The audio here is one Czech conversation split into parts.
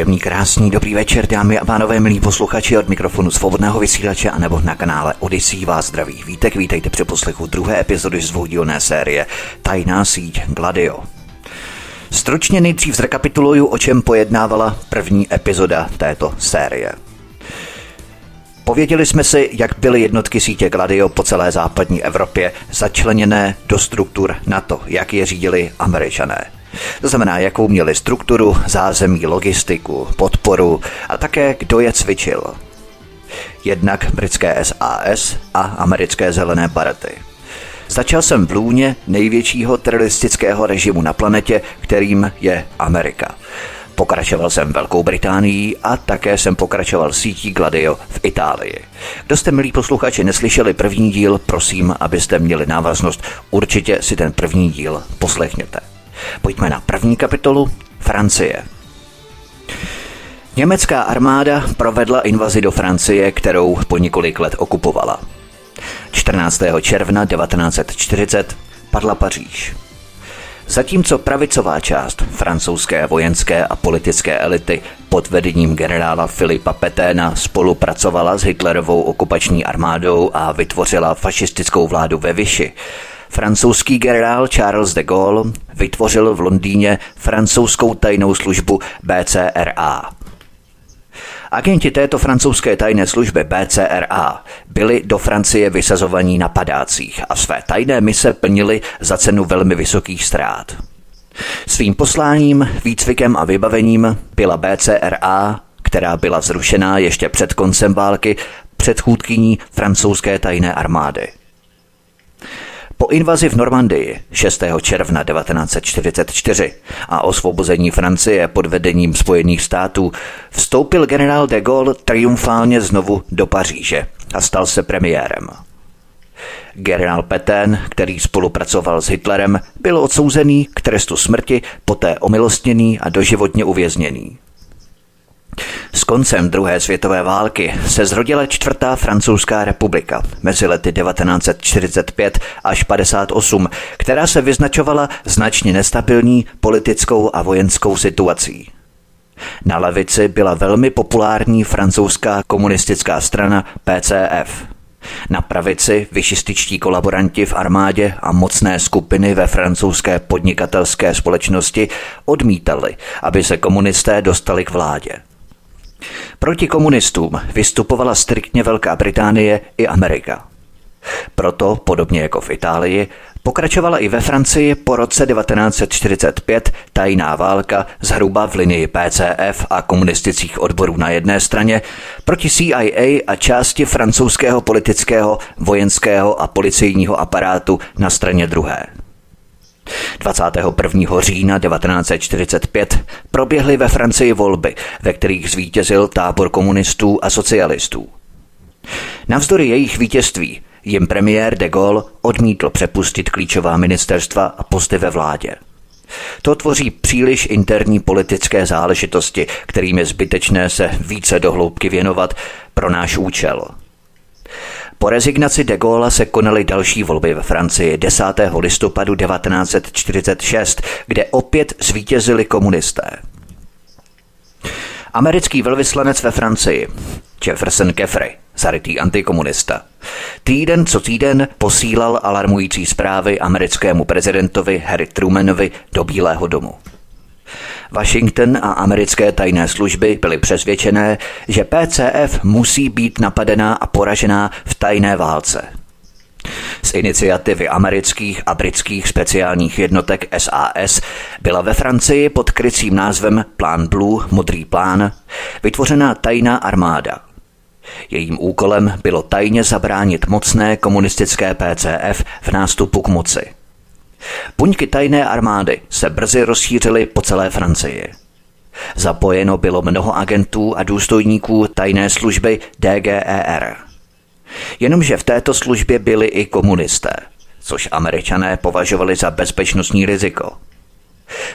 Příjemný, krásný, dobrý večer, dámy a pánové, milí posluchači od mikrofonu svobodného vysílače a nebo na kanále Odyssey vás zdraví. Vítek, vítejte při poslechu druhé epizody zvoudílné série Tajná síť Gladio. Stručně nejdřív zrekapituluju, o čem pojednávala první epizoda této série. Pověděli jsme si, jak byly jednotky sítě Gladio po celé západní Evropě začleněné do struktur NATO, jak je řídili američané – to znamená, jakou měli strukturu, zázemí, logistiku, podporu a také kdo je cvičil. Jednak britské SAS a americké zelené barety. Začal jsem v lůně největšího teroristického režimu na planetě, kterým je Amerika. Pokračoval jsem Velkou Británií a také jsem pokračoval sítí Gladio v Itálii. Kdo jste, milí posluchači, neslyšeli první díl, prosím, abyste měli návaznost, určitě si ten první díl poslechněte. Pojďme na první kapitolu Francie. Německá armáda provedla invazi do Francie, kterou po několik let okupovala. 14. června 1940 padla Paříž. Zatímco pravicová část francouzské vojenské a politické elity pod vedením generála Filipa Peténa spolupracovala s Hitlerovou okupační armádou a vytvořila fašistickou vládu ve Vyši, Francouzský generál Charles de Gaulle vytvořil v Londýně francouzskou tajnou službu BCRA. Agenti této francouzské tajné služby BCRA byli do Francie vysazovaní na padácích a své tajné mise plnili za cenu velmi vysokých ztrát. Svým posláním, výcvikem a vybavením byla BCRA, která byla zrušená ještě před koncem války, předchůdkyní francouzské tajné armády. Po invazi v Normandii 6. června 1944 a osvobození Francie pod vedením Spojených států vstoupil generál de Gaulle triumfálně znovu do Paříže a stal se premiérem. Generál Petain, který spolupracoval s Hitlerem, byl odsouzený k trestu smrti, poté omilostněný a doživotně uvězněný. S koncem druhé světové války se zrodila čtvrtá francouzská republika mezi lety 1945 až 58, která se vyznačovala značně nestabilní politickou a vojenskou situací. Na levici byla velmi populární francouzská komunistická strana PCF. Na pravici vyšističtí kolaboranti v armádě a mocné skupiny ve francouzské podnikatelské společnosti odmítali, aby se komunisté dostali k vládě. Proti komunistům vystupovala striktně Velká Británie i Amerika. Proto, podobně jako v Itálii, pokračovala i ve Francii po roce 1945 tajná válka zhruba v linii PCF a komunistických odborů na jedné straně proti CIA a části francouzského politického, vojenského a policejního aparátu na straně druhé. 21. října 1945 proběhly ve Francii volby, ve kterých zvítězil tábor komunistů a socialistů. Navzdory jejich vítězství jim premiér de Gaulle odmítl přepustit klíčová ministerstva a posty ve vládě. To tvoří příliš interní politické záležitosti, kterým je zbytečné se více dohloubky věnovat pro náš účel – po rezignaci de Gaulle se konaly další volby ve Francii 10. listopadu 1946, kde opět zvítězili komunisté. Americký velvyslanec ve Francii, Jefferson Kefrey, zarytý antikomunista, týden co týden posílal alarmující zprávy americkému prezidentovi Harry Trumanovi do Bílého domu. Washington a americké tajné služby byly přesvědčené, že PCF musí být napadená a poražená v tajné válce. Z iniciativy amerických a britských speciálních jednotek SAS byla ve Francii pod krycím názvem Plán Blue, modrý plán, vytvořena tajná armáda. Jejím úkolem bylo tajně zabránit mocné komunistické PCF v nástupu k moci. Puňky tajné armády se brzy rozšířily po celé Francii. Zapojeno bylo mnoho agentů a důstojníků tajné služby DGER. Jenomže v této službě byli i komunisté, což američané považovali za bezpečnostní riziko.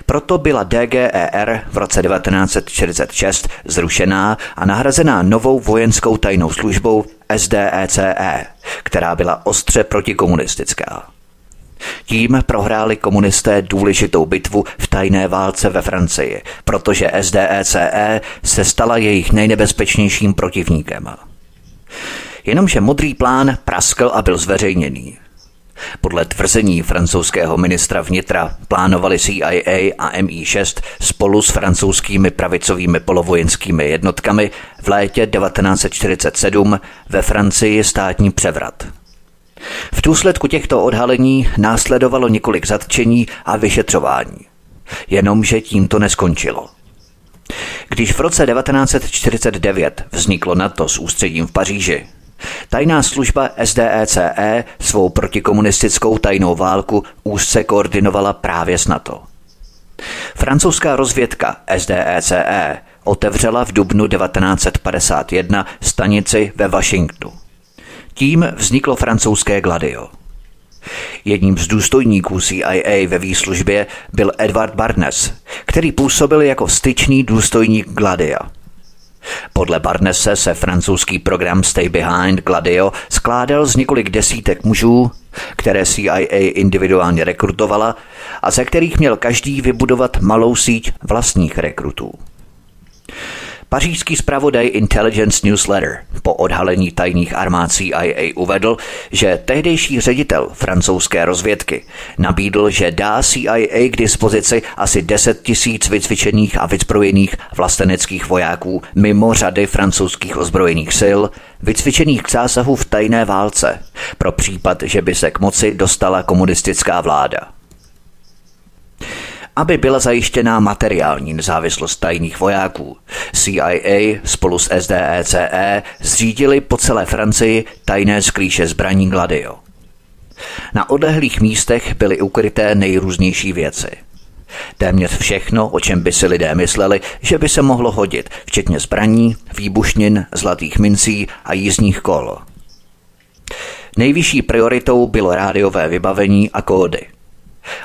Proto byla DGER v roce 1946 zrušená a nahrazená novou vojenskou tajnou službou SDECE, e, která byla ostře protikomunistická. Tím prohráli komunisté důležitou bitvu v tajné válce ve Francii, protože SDECE e se stala jejich nejnebezpečnějším protivníkem. Jenomže modrý plán praskl a byl zveřejněný. Podle tvrzení francouzského ministra vnitra plánovali CIA a MI6 spolu s francouzskými pravicovými polovojenskými jednotkami v létě 1947 ve Francii státní převrat. V důsledku těchto odhalení následovalo několik zatčení a vyšetřování. Jenomže tím to neskončilo. Když v roce 1949 vzniklo NATO s ústředím v Paříži, Tajná služba SDECE e svou protikomunistickou tajnou válku úzce koordinovala právě s NATO. Francouzská rozvědka SDECE e otevřela v dubnu 1951 stanici ve Washingtonu. Tím vzniklo francouzské Gladio. Jedním z důstojníků CIA ve výslužbě byl Edward Barnes, který působil jako styčný důstojník Gladia – podle Barnese se francouzský program Stay Behind Gladio skládal z několik desítek mužů, které CIA individuálně rekrutovala a ze kterých měl každý vybudovat malou síť vlastních rekrutů. Pařížský zpravodaj Intelligence Newsletter po odhalení tajných armád CIA uvedl, že tehdejší ředitel francouzské rozvědky nabídl, že dá CIA k dispozici asi 10 tisíc vycvičených a vyzbrojených vlasteneckých vojáků mimo řady francouzských ozbrojených sil, vycvičených k zásahu v tajné válce, pro případ, že by se k moci dostala komunistická vláda. Aby byla zajištěná materiální nezávislost tajných vojáků, CIA spolu s SDECE e zřídili po celé Francii tajné sklíše zbraní Gladio. Na odlehlých místech byly ukryté nejrůznější věci. Téměř všechno, o čem by si lidé mysleli, že by se mohlo hodit, včetně zbraní, výbušnin, zlatých mincí a jízdních kol. Nejvyšší prioritou bylo rádiové vybavení a kódy –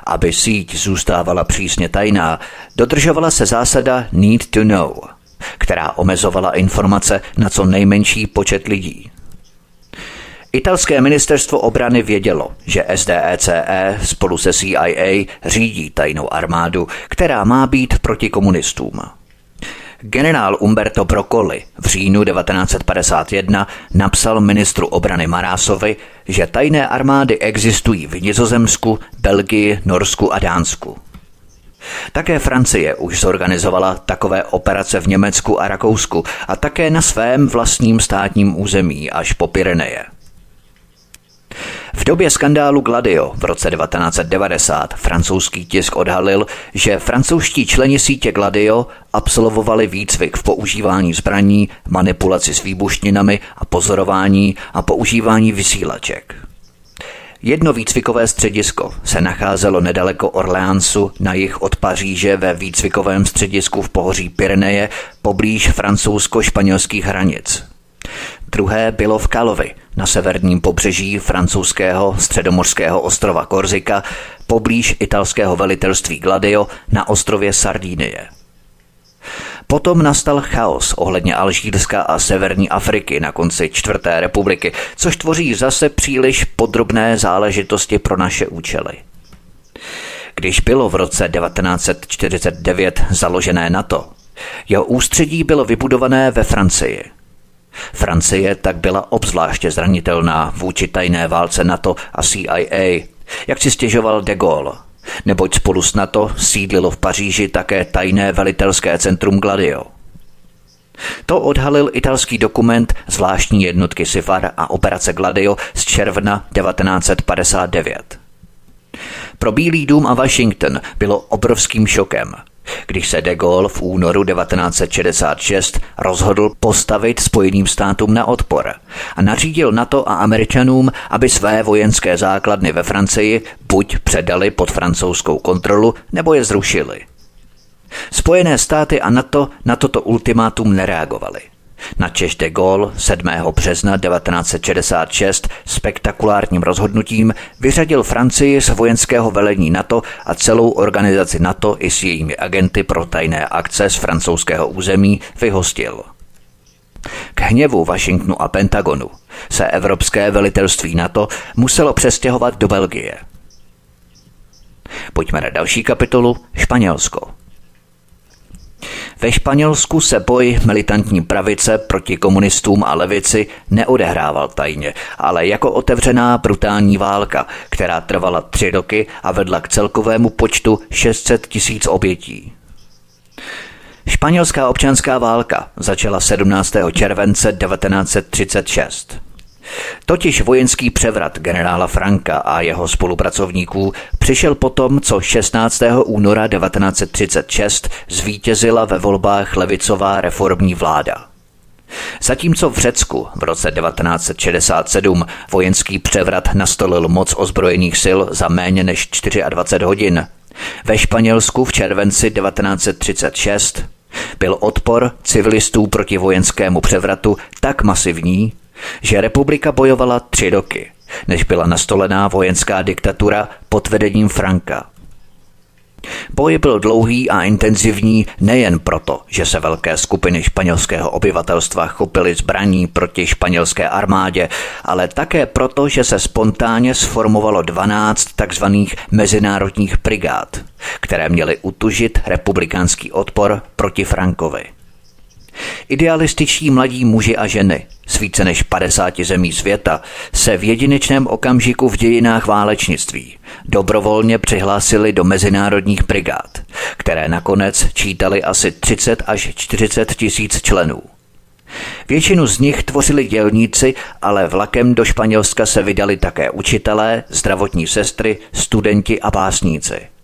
aby síť zůstávala přísně tajná, dodržovala se zásada need to know, která omezovala informace na co nejmenší počet lidí. Italské ministerstvo obrany vědělo, že SDECE e spolu se CIA řídí tajnou armádu, která má být proti komunistům. Generál Umberto Broccoli v říjnu 1951 napsal ministru obrany Marásovi, že tajné armády existují v Nizozemsku, Belgii, Norsku a Dánsku. Také Francie už zorganizovala takové operace v Německu a Rakousku a také na svém vlastním státním území až po Pyreneje. V době skandálu Gladio v roce 1990 francouzský tisk odhalil, že francouzští členi sítě Gladio absolvovali výcvik v používání zbraní, manipulaci s výbušninami a pozorování a používání vysílaček. Jedno výcvikové středisko se nacházelo nedaleko Orleansu na jih od Paříže ve výcvikovém středisku v pohoří Pyreneje poblíž francouzsko-španělských hranic. Druhé bylo v Kalovi, na severním pobřeží francouzského středomorského ostrova Korzika, poblíž italského velitelství Gladio na ostrově Sardínie. Potom nastal chaos ohledně Alžírska a Severní Afriky na konci čtvrté republiky, což tvoří zase příliš podrobné záležitosti pro naše účely. Když bylo v roce 1949 založené NATO, jeho ústředí bylo vybudované ve Francii – Francie tak byla obzvláště zranitelná vůči tajné válce NATO a CIA, jak si stěžoval de Gaulle, neboť spolu s NATO sídlilo v Paříži také tajné velitelské centrum Gladio. To odhalil italský dokument zvláštní jednotky SIFAR a operace Gladio z června 1959. Pro Bílý dům a Washington bylo obrovským šokem, když se de Gaulle v únoru 1966 rozhodl postavit Spojeným státům na odpor a nařídil NATO a Američanům, aby své vojenské základny ve Francii buď předali pod francouzskou kontrolu, nebo je zrušili. Spojené státy a NATO na toto ultimátum nereagovaly. Na Češ de Gaulle 7. března 1966 spektakulárním rozhodnutím vyřadil Francii z vojenského velení NATO a celou organizaci NATO i s jejími agenty pro tajné akce z francouzského území vyhostil. K hněvu Washingtonu a Pentagonu se Evropské velitelství NATO muselo přestěhovat do Belgie. Pojďme na další kapitolu Španělsko. Ve Španělsku se boj militantní pravice proti komunistům a levici neodehrával tajně, ale jako otevřená brutální válka, která trvala tři roky a vedla k celkovému počtu 600 tisíc obětí. Španělská občanská válka začala 17. července 1936. Totiž vojenský převrat generála Franka a jeho spolupracovníků přišel potom, co 16. února 1936 zvítězila ve volbách levicová reformní vláda. Zatímco v Řecku v roce 1967 vojenský převrat nastolil moc ozbrojených sil za méně než 24 hodin, ve Španělsku v červenci 1936 byl odpor civilistů proti vojenskému převratu tak masivní, že republika bojovala tři roky, než byla nastolená vojenská diktatura pod vedením Franka. Boj byl dlouhý a intenzivní nejen proto, že se velké skupiny španělského obyvatelstva chopily zbraní proti španělské armádě, ale také proto, že se spontánně sformovalo 12 tzv. mezinárodních brigád, které měly utužit republikánský odpor proti Frankovi. Idealističtí mladí muži a ženy z více než 50 zemí světa se v jedinečném okamžiku v dějinách válečnictví dobrovolně přihlásili do mezinárodních brigád, které nakonec čítali asi 30 až 40 tisíc členů. Většinu z nich tvořili dělníci, ale vlakem do Španělska se vydali také učitelé, zdravotní sestry, studenti a básníci –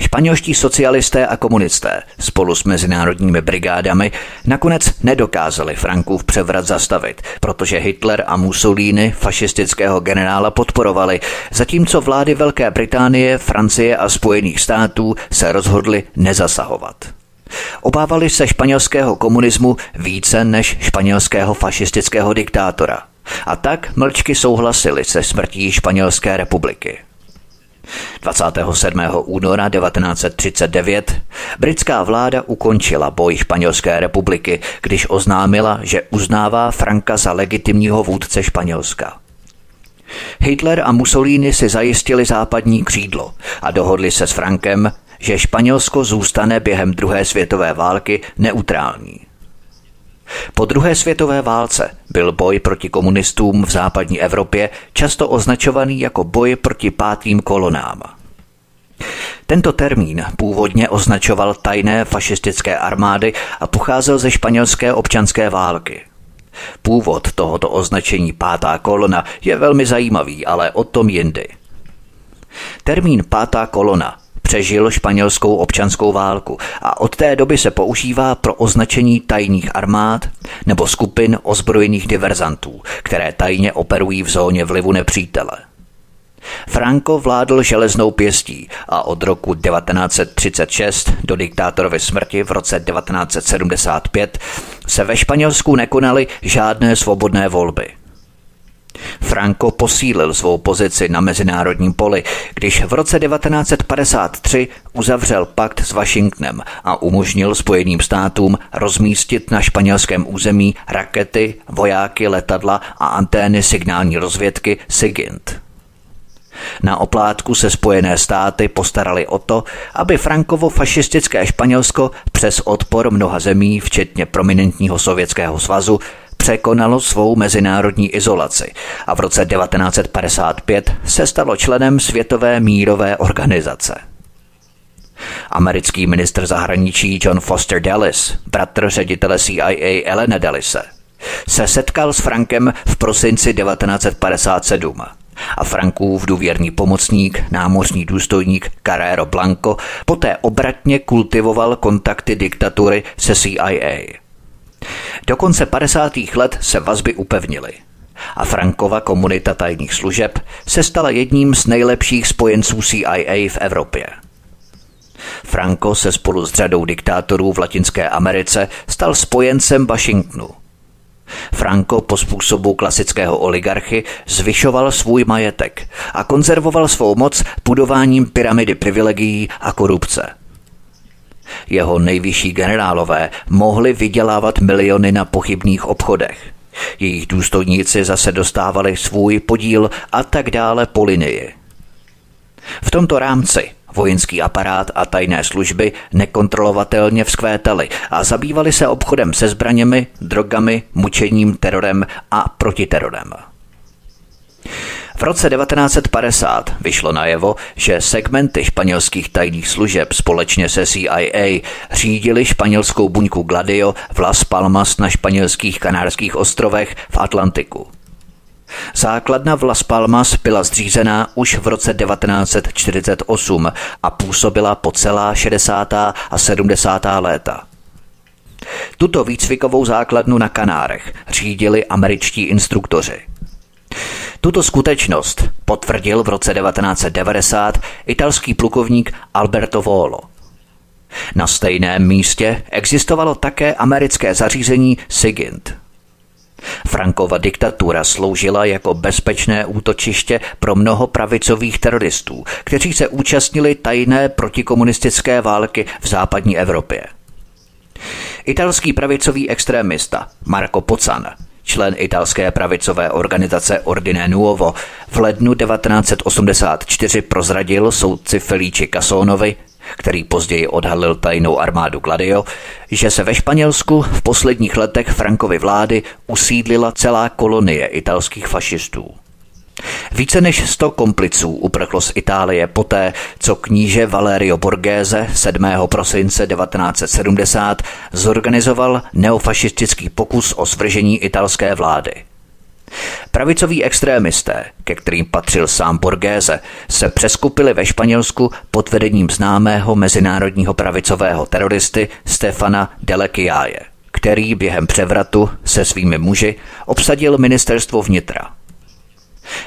Španělští socialisté a komunisté spolu s mezinárodními brigádami nakonec nedokázali Frankův převrat zastavit, protože Hitler a Mussolini fašistického generála podporovali, zatímco vlády Velké Británie, Francie a Spojených států se rozhodly nezasahovat. Obávali se španělského komunismu více než španělského fašistického diktátora. A tak mlčky souhlasili se smrtí Španělské republiky. 27. února 1939 britská vláda ukončila boj Španělské republiky, když oznámila, že uznává Franka za legitimního vůdce Španělska. Hitler a Mussolini si zajistili západní křídlo a dohodli se s Frankem, že Španělsko zůstane během druhé světové války neutrální. Po druhé světové válce byl boj proti komunistům v západní Evropě často označovaný jako boj proti pátým kolonám. Tento termín původně označoval tajné fašistické armády a pocházel ze španělské občanské války. Původ tohoto označení pátá kolona je velmi zajímavý, ale o tom jindy. Termín pátá kolona přežil španělskou občanskou válku a od té doby se používá pro označení tajných armád nebo skupin ozbrojených diverzantů, které tajně operují v zóně vlivu nepřítele. Franco vládl železnou pěstí a od roku 1936 do diktátorovy smrti v roce 1975 se ve Španělsku nekonaly žádné svobodné volby – Franco posílil svou pozici na mezinárodním poli, když v roce 1953 uzavřel pakt s Washingtonem a umožnil Spojeným státům rozmístit na španělském území rakety, vojáky, letadla a antény signální rozvědky SIGINT. Na oplátku se Spojené státy postarali o to, aby Frankovo fašistické Španělsko přes odpor mnoha zemí, včetně prominentního Sovětského svazu, překonalo svou mezinárodní izolaci a v roce 1955 se stalo členem Světové mírové organizace. Americký ministr zahraničí John Foster Dulles, bratr ředitele CIA Elena Dallise, se setkal s Frankem v prosinci 1957 a Frankův důvěrný pomocník, námořní důstojník Carrero Blanco poté obratně kultivoval kontakty diktatury se CIA. Do konce 50. let se vazby upevnily a Frankova komunita tajných služeb se stala jedním z nejlepších spojenců CIA v Evropě. Franco se spolu s řadou diktátorů v Latinské Americe stal spojencem Washingtonu. Franco po způsobu klasického oligarchy zvyšoval svůj majetek a konzervoval svou moc budováním pyramidy privilegií a korupce. Jeho nejvyšší generálové mohli vydělávat miliony na pochybných obchodech. Jejich důstojníci zase dostávali svůj podíl a tak dále po linii. V tomto rámci Vojenský aparát a tajné služby nekontrolovatelně vzkvétaly a zabývali se obchodem se zbraněmi, drogami, mučením, terorem a protiterorem. V roce 1950 vyšlo najevo, že segmenty španělských tajných služeb společně se CIA řídili španělskou buňku Gladio v Las Palmas na španělských kanárských ostrovech v Atlantiku. Základna v Las Palmas byla zřízená už v roce 1948 a působila po celá 60. a 70. léta. Tuto výcvikovou základnu na Kanárech řídili američtí instruktoři. Tuto skutečnost potvrdil v roce 1990 italský plukovník Alberto Volo. Na stejném místě existovalo také americké zařízení SIGINT – Frankova diktatura sloužila jako bezpečné útočiště pro mnoho pravicových teroristů, kteří se účastnili tajné protikomunistické války v západní Evropě. Italský pravicový extrémista Marco Pocan člen italské pravicové organizace Ordine Nuovo, v lednu 1984 prozradil soudci Felici Casonovi, který později odhalil tajnou armádu Gladio, že se ve Španělsku v posledních letech Frankovy vlády usídlila celá kolonie italských fašistů. Více než 100 kompliců uprchlo z Itálie poté, co kníže Valerio Borghese 7. prosince 1970 zorganizoval neofašistický pokus o svržení italské vlády – Pravicoví extrémisté, ke kterým patřil sám Borgéze, se přeskupili ve Španělsku pod vedením známého mezinárodního pravicového teroristy Stefana Delekiaje, který během převratu se svými muži obsadil ministerstvo vnitra.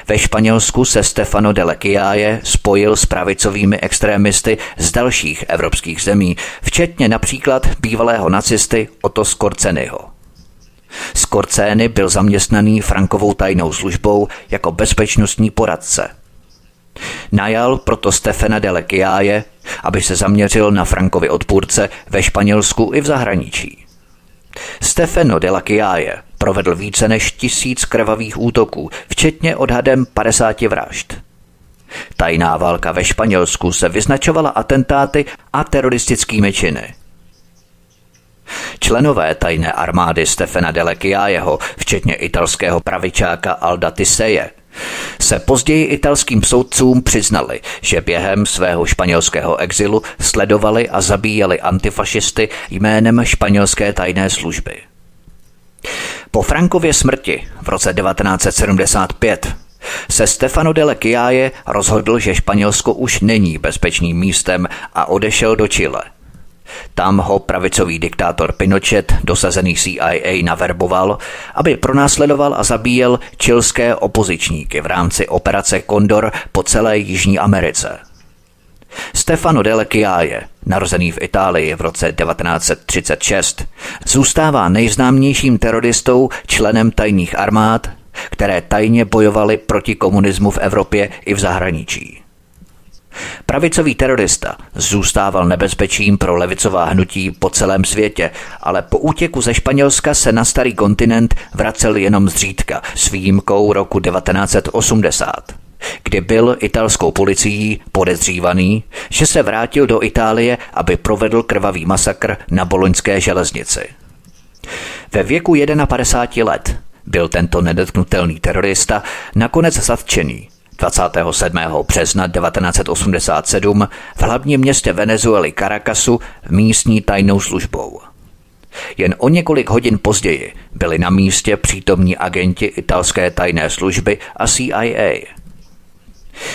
Ve Španělsku se Stefano de Lequiaje spojil s pravicovými extrémisty z dalších evropských zemí, včetně například bývalého nacisty Otto Skorcenyho. Z Korcény byl zaměstnaný Frankovou tajnou službou jako bezpečnostní poradce. Najal proto Stefana de Lequiaje, aby se zaměřil na Frankovi odpůrce ve Španělsku i v zahraničí. Stefano de Lequiaje provedl více než tisíc krvavých útoků, včetně odhadem 50 vražd. Tajná válka ve Španělsku se vyznačovala atentáty a teroristickými činy – Členové tajné armády Stefana Delekiajeho, včetně italského pravičáka Alda Tiseje, se později italským soudcům přiznali, že během svého španělského exilu sledovali a zabíjeli antifašisty jménem španělské tajné služby. Po Frankově smrti v roce 1975 se Stefano de Lequiaje rozhodl, že Španělsko už není bezpečným místem a odešel do Chile – tam ho pravicový diktátor Pinochet, dosazený CIA, naverboval, aby pronásledoval a zabíjel čilské opozičníky v rámci operace Condor po celé Jižní Americe. Stefano de Lequiaje, narozený v Itálii v roce 1936, zůstává nejznámějším teroristou, členem tajných armád, které tajně bojovaly proti komunismu v Evropě i v zahraničí. Pravicový terorista zůstával nebezpečím pro levicová hnutí po celém světě, ale po útěku ze Španělska se na starý kontinent vracel jenom zřídka s výjimkou roku 1980 kdy byl italskou policií podezřívaný, že se vrátil do Itálie, aby provedl krvavý masakr na boloňské železnici. Ve věku 51 let byl tento nedotknutelný terorista nakonec zatčený 27. března 1987 v hlavním městě Venezuely Caracasu místní tajnou službou. Jen o několik hodin později byli na místě přítomní agenti italské tajné služby a CIA.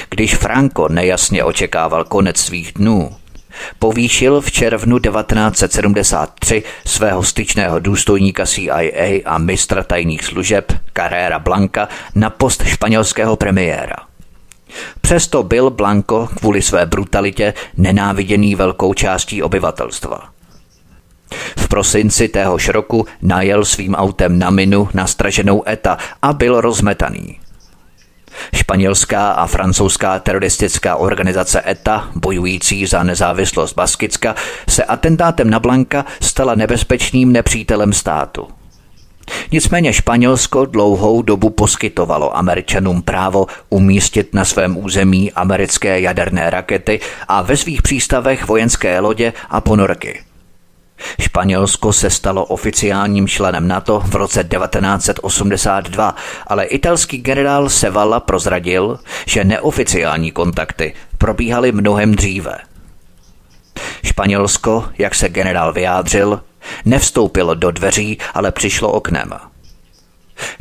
Když Franco nejasně očekával konec svých dnů, povýšil v červnu 1973 svého styčného důstojníka CIA a mistra tajných služeb Carrera Blanca na post španělského premiéra. Přesto byl Blanco kvůli své brutalitě nenáviděný velkou částí obyvatelstva. V prosinci téhož roku najel svým autem na minu nastraženou ETA a byl rozmetaný. Španělská a francouzská teroristická organizace ETA, bojující za nezávislost Baskicka, se atentátem na Blanka stala nebezpečným nepřítelem státu. Nicméně Španělsko dlouhou dobu poskytovalo Američanům právo umístit na svém území americké jaderné rakety a ve svých přístavech vojenské lodě a ponorky – Španělsko se stalo oficiálním členem NATO v roce 1982, ale italský generál Sevala prozradil, že neoficiální kontakty probíhaly mnohem dříve. Španělsko, jak se generál vyjádřil, nevstoupilo do dveří, ale přišlo oknem.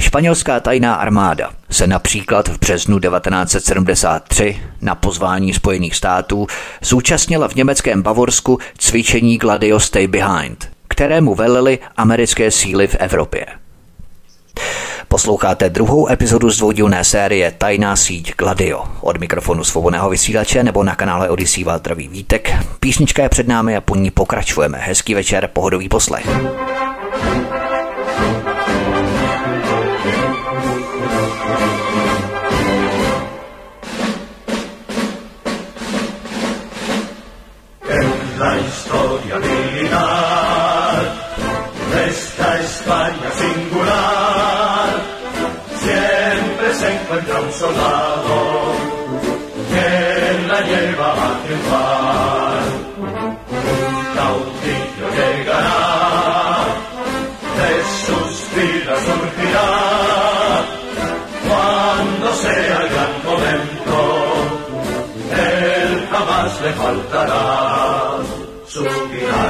Španělská tajná armáda se například v březnu 1973 na pozvání Spojených států zúčastnila v německém Bavorsku cvičení Gladio Stay Behind, kterému velily americké síly v Evropě. Posloucháte druhou epizodu z dvoudílné série Tajná síť Gladio od mikrofonu svobodného vysílače nebo na kanále Odisí Váltravý Vítek. Písnička je před námi a po ní pokračujeme. Hezký večer, pohodový poslech. Soldado que la lleva a triunfar. Un caudillo llegará, de sus vidas surgirá, cuando sea el gran momento, él jamás le faltará su vida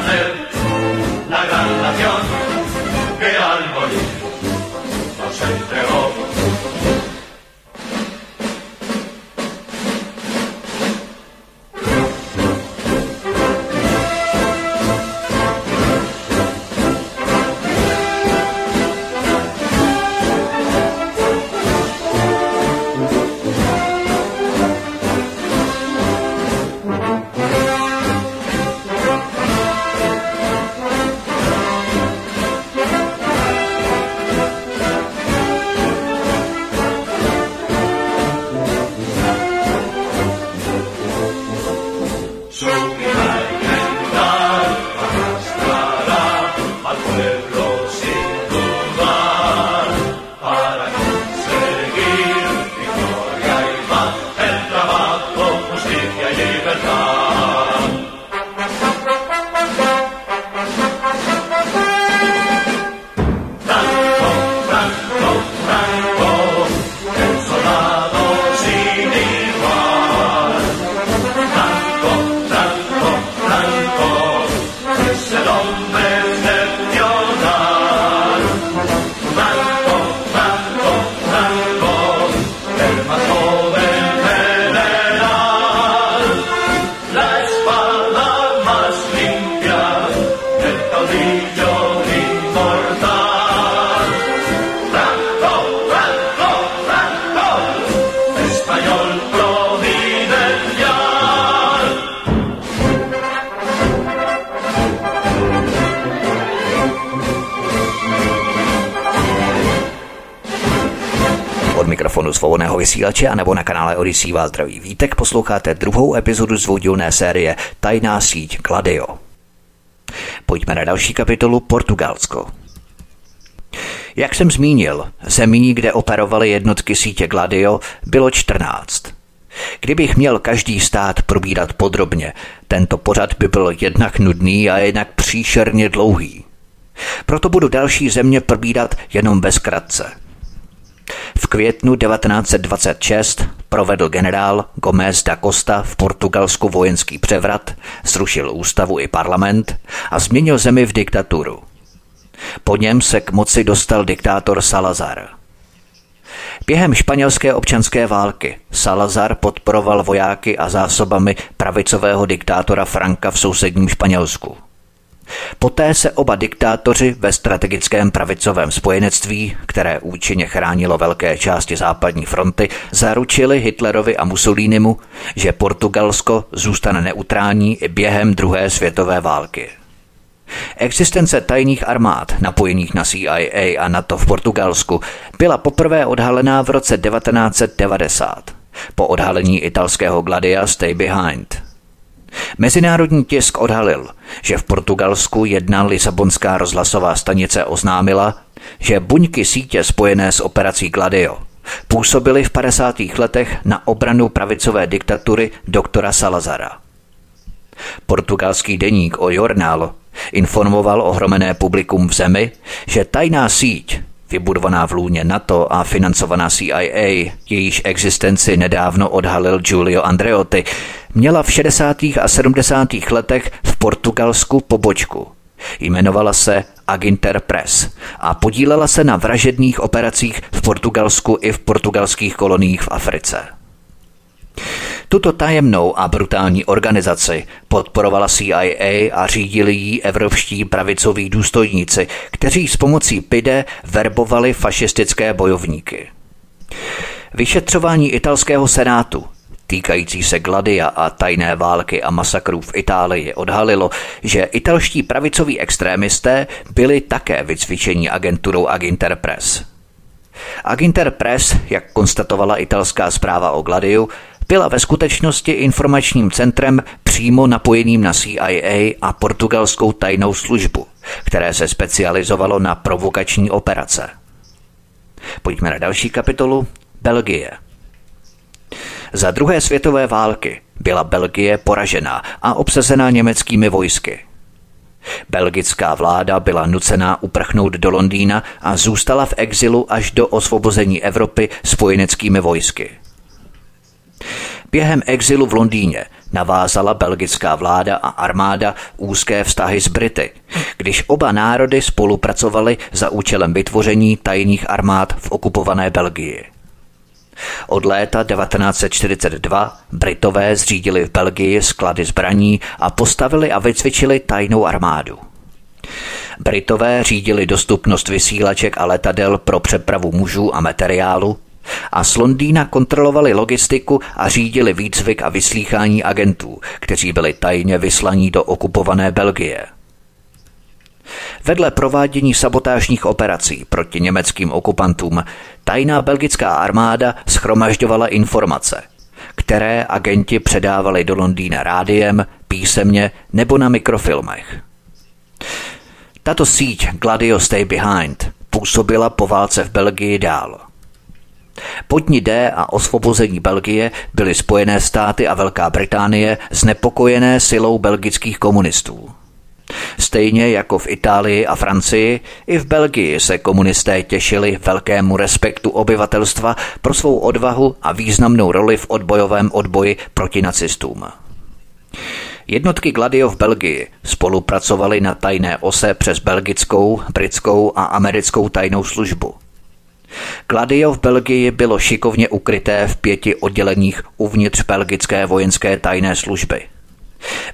hacer la gran nación. Vysílače a nebo na kanále Odisí zdraví vítek posloucháte druhou epizodu z série Tajná síť Gladio. Pojďme na další kapitolu Portugalsko. Jak jsem zmínil, zemí, kde operovaly jednotky sítě Gladio, bylo 14. Kdybych měl každý stát probírat podrobně, tento pořad by byl jednak nudný a jednak příšerně dlouhý. Proto budu další země probírat jenom bez kratce. V květnu 1926 provedl generál Gomez da Costa v Portugalsku vojenský převrat, zrušil ústavu i parlament a změnil zemi v diktaturu. Po něm se k moci dostal diktátor Salazar. Během španělské občanské války Salazar podporoval vojáky a zásobami pravicového diktátora Franka v sousedním Španělsku. Poté se oba diktátoři ve strategickém pravicovém spojenectví, které účinně chránilo velké části západní fronty, zaručili Hitlerovi a Mussolinimu, že Portugalsko zůstane neutrální i během druhé světové války. Existence tajných armád napojených na CIA a NATO v Portugalsku byla poprvé odhalená v roce 1990 po odhalení italského Gladia Stay Behind – Mezinárodní tisk odhalil, že v Portugalsku jedna Lisabonská rozhlasová stanice oznámila, že buňky sítě spojené s operací Gladio působily v 50. letech na obranu pravicové diktatury doktora Salazara. Portugalský deník O Jornal informoval ohromené publikum v zemi, že tajná síť vybudovaná v lůně NATO a financovaná CIA, jejíž existenci nedávno odhalil Giulio Andreotti, měla v 60. a 70. letech v Portugalsku pobočku. Jmenovala se Aginter Press a podílela se na vražedných operacích v Portugalsku i v portugalských koloniích v Africe. Tuto tajemnou a brutální organizaci podporovala CIA a řídili ji evropští pravicoví důstojníci, kteří s pomocí PIDE verbovali fašistické bojovníky. Vyšetřování italského senátu týkající se Gladia a tajné války a masakrů v Itálii odhalilo, že italští pravicoví extrémisté byli také vycvičeni agenturou Aginter Press. Aginter Press, jak konstatovala italská zpráva o Gladiu, byla ve skutečnosti informačním centrem přímo napojeným na CIA a portugalskou tajnou službu, které se specializovalo na provokační operace. Pojďme na další kapitolu. Belgie. Za druhé světové války byla Belgie poražená a obsazená německými vojsky. Belgická vláda byla nucená uprchnout do Londýna a zůstala v exilu až do osvobození Evropy spojeneckými vojsky. Během exilu v Londýně navázala belgická vláda a armáda úzké vztahy s Brity, když oba národy spolupracovali za účelem vytvoření tajných armád v okupované Belgii. Od léta 1942 Britové zřídili v Belgii sklady zbraní a postavili a vycvičili tajnou armádu. Britové řídili dostupnost vysílaček a letadel pro přepravu mužů a materiálu, a z Londýna kontrolovali logistiku a řídili výcvik a vyslýchání agentů, kteří byli tajně vyslaní do okupované Belgie. Vedle provádění sabotážních operací proti německým okupantům tajná belgická armáda schromažďovala informace, které agenti předávali do Londýna rádiem, písemně nebo na mikrofilmech. Tato síť Gladio Stay Behind působila po válce v Belgii dál – po dní D a osvobození Belgie byly Spojené státy a Velká Británie znepokojené silou belgických komunistů. Stejně jako v Itálii a Francii, i v Belgii se komunisté těšili velkému respektu obyvatelstva pro svou odvahu a významnou roli v odbojovém odboji proti nacistům. Jednotky Gladio v Belgii spolupracovaly na tajné ose přes belgickou, britskou a americkou tajnou službu – Gladio v Belgii bylo šikovně ukryté v pěti odděleních uvnitř belgické vojenské tajné služby.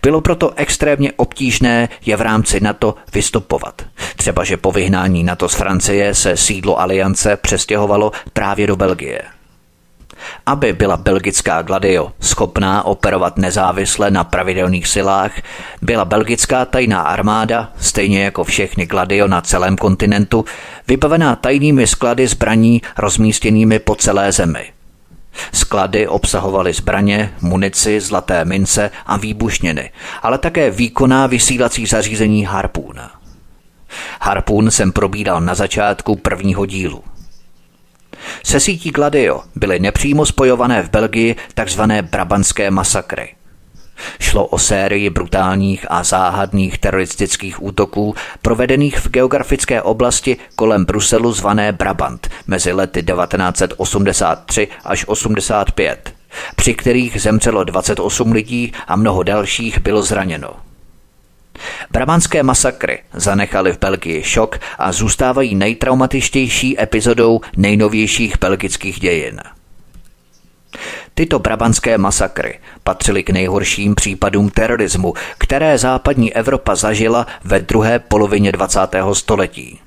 Bylo proto extrémně obtížné je v rámci NATO vystupovat. Třeba, že po vyhnání NATO z Francie se sídlo aliance přestěhovalo právě do Belgie. Aby byla belgická Gladio schopná operovat nezávisle na pravidelných silách, byla belgická tajná armáda, stejně jako všechny Gladio na celém kontinentu, vybavená tajnými sklady zbraní rozmístěnými po celé zemi. Sklady obsahovaly zbraně, munici, zlaté mince a výbušniny, ale také výkonná vysílací zařízení Harpoon. Harpoon jsem probídal na začátku prvního dílu – se sítí Gladio byly nepřímo spojované v Belgii tzv. brabantské masakry. Šlo o sérii brutálních a záhadných teroristických útoků provedených v geografické oblasti kolem Bruselu zvané Brabant mezi lety 1983 až 85, při kterých zemřelo 28 lidí a mnoho dalších bylo zraněno. Brabantské masakry zanechaly v Belgii šok a zůstávají nejtraumatičtější epizodou nejnovějších belgických dějin. Tyto brabantské masakry patřily k nejhorším případům terorismu, které západní Evropa zažila ve druhé polovině 20. století.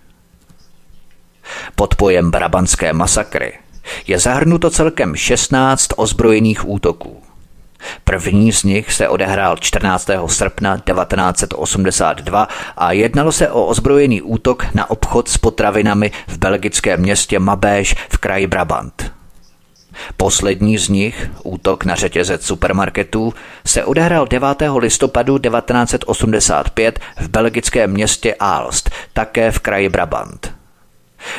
Pod pojem brabantské masakry je zahrnuto celkem 16 ozbrojených útoků. První z nich se odehrál 14. srpna 1982 a jednalo se o ozbrojený útok na obchod s potravinami v belgickém městě Mabéš v kraji Brabant. Poslední z nich, útok na řetězec supermarketů, se odehrál 9. listopadu 1985 v belgickém městě Aalst, také v kraji Brabant.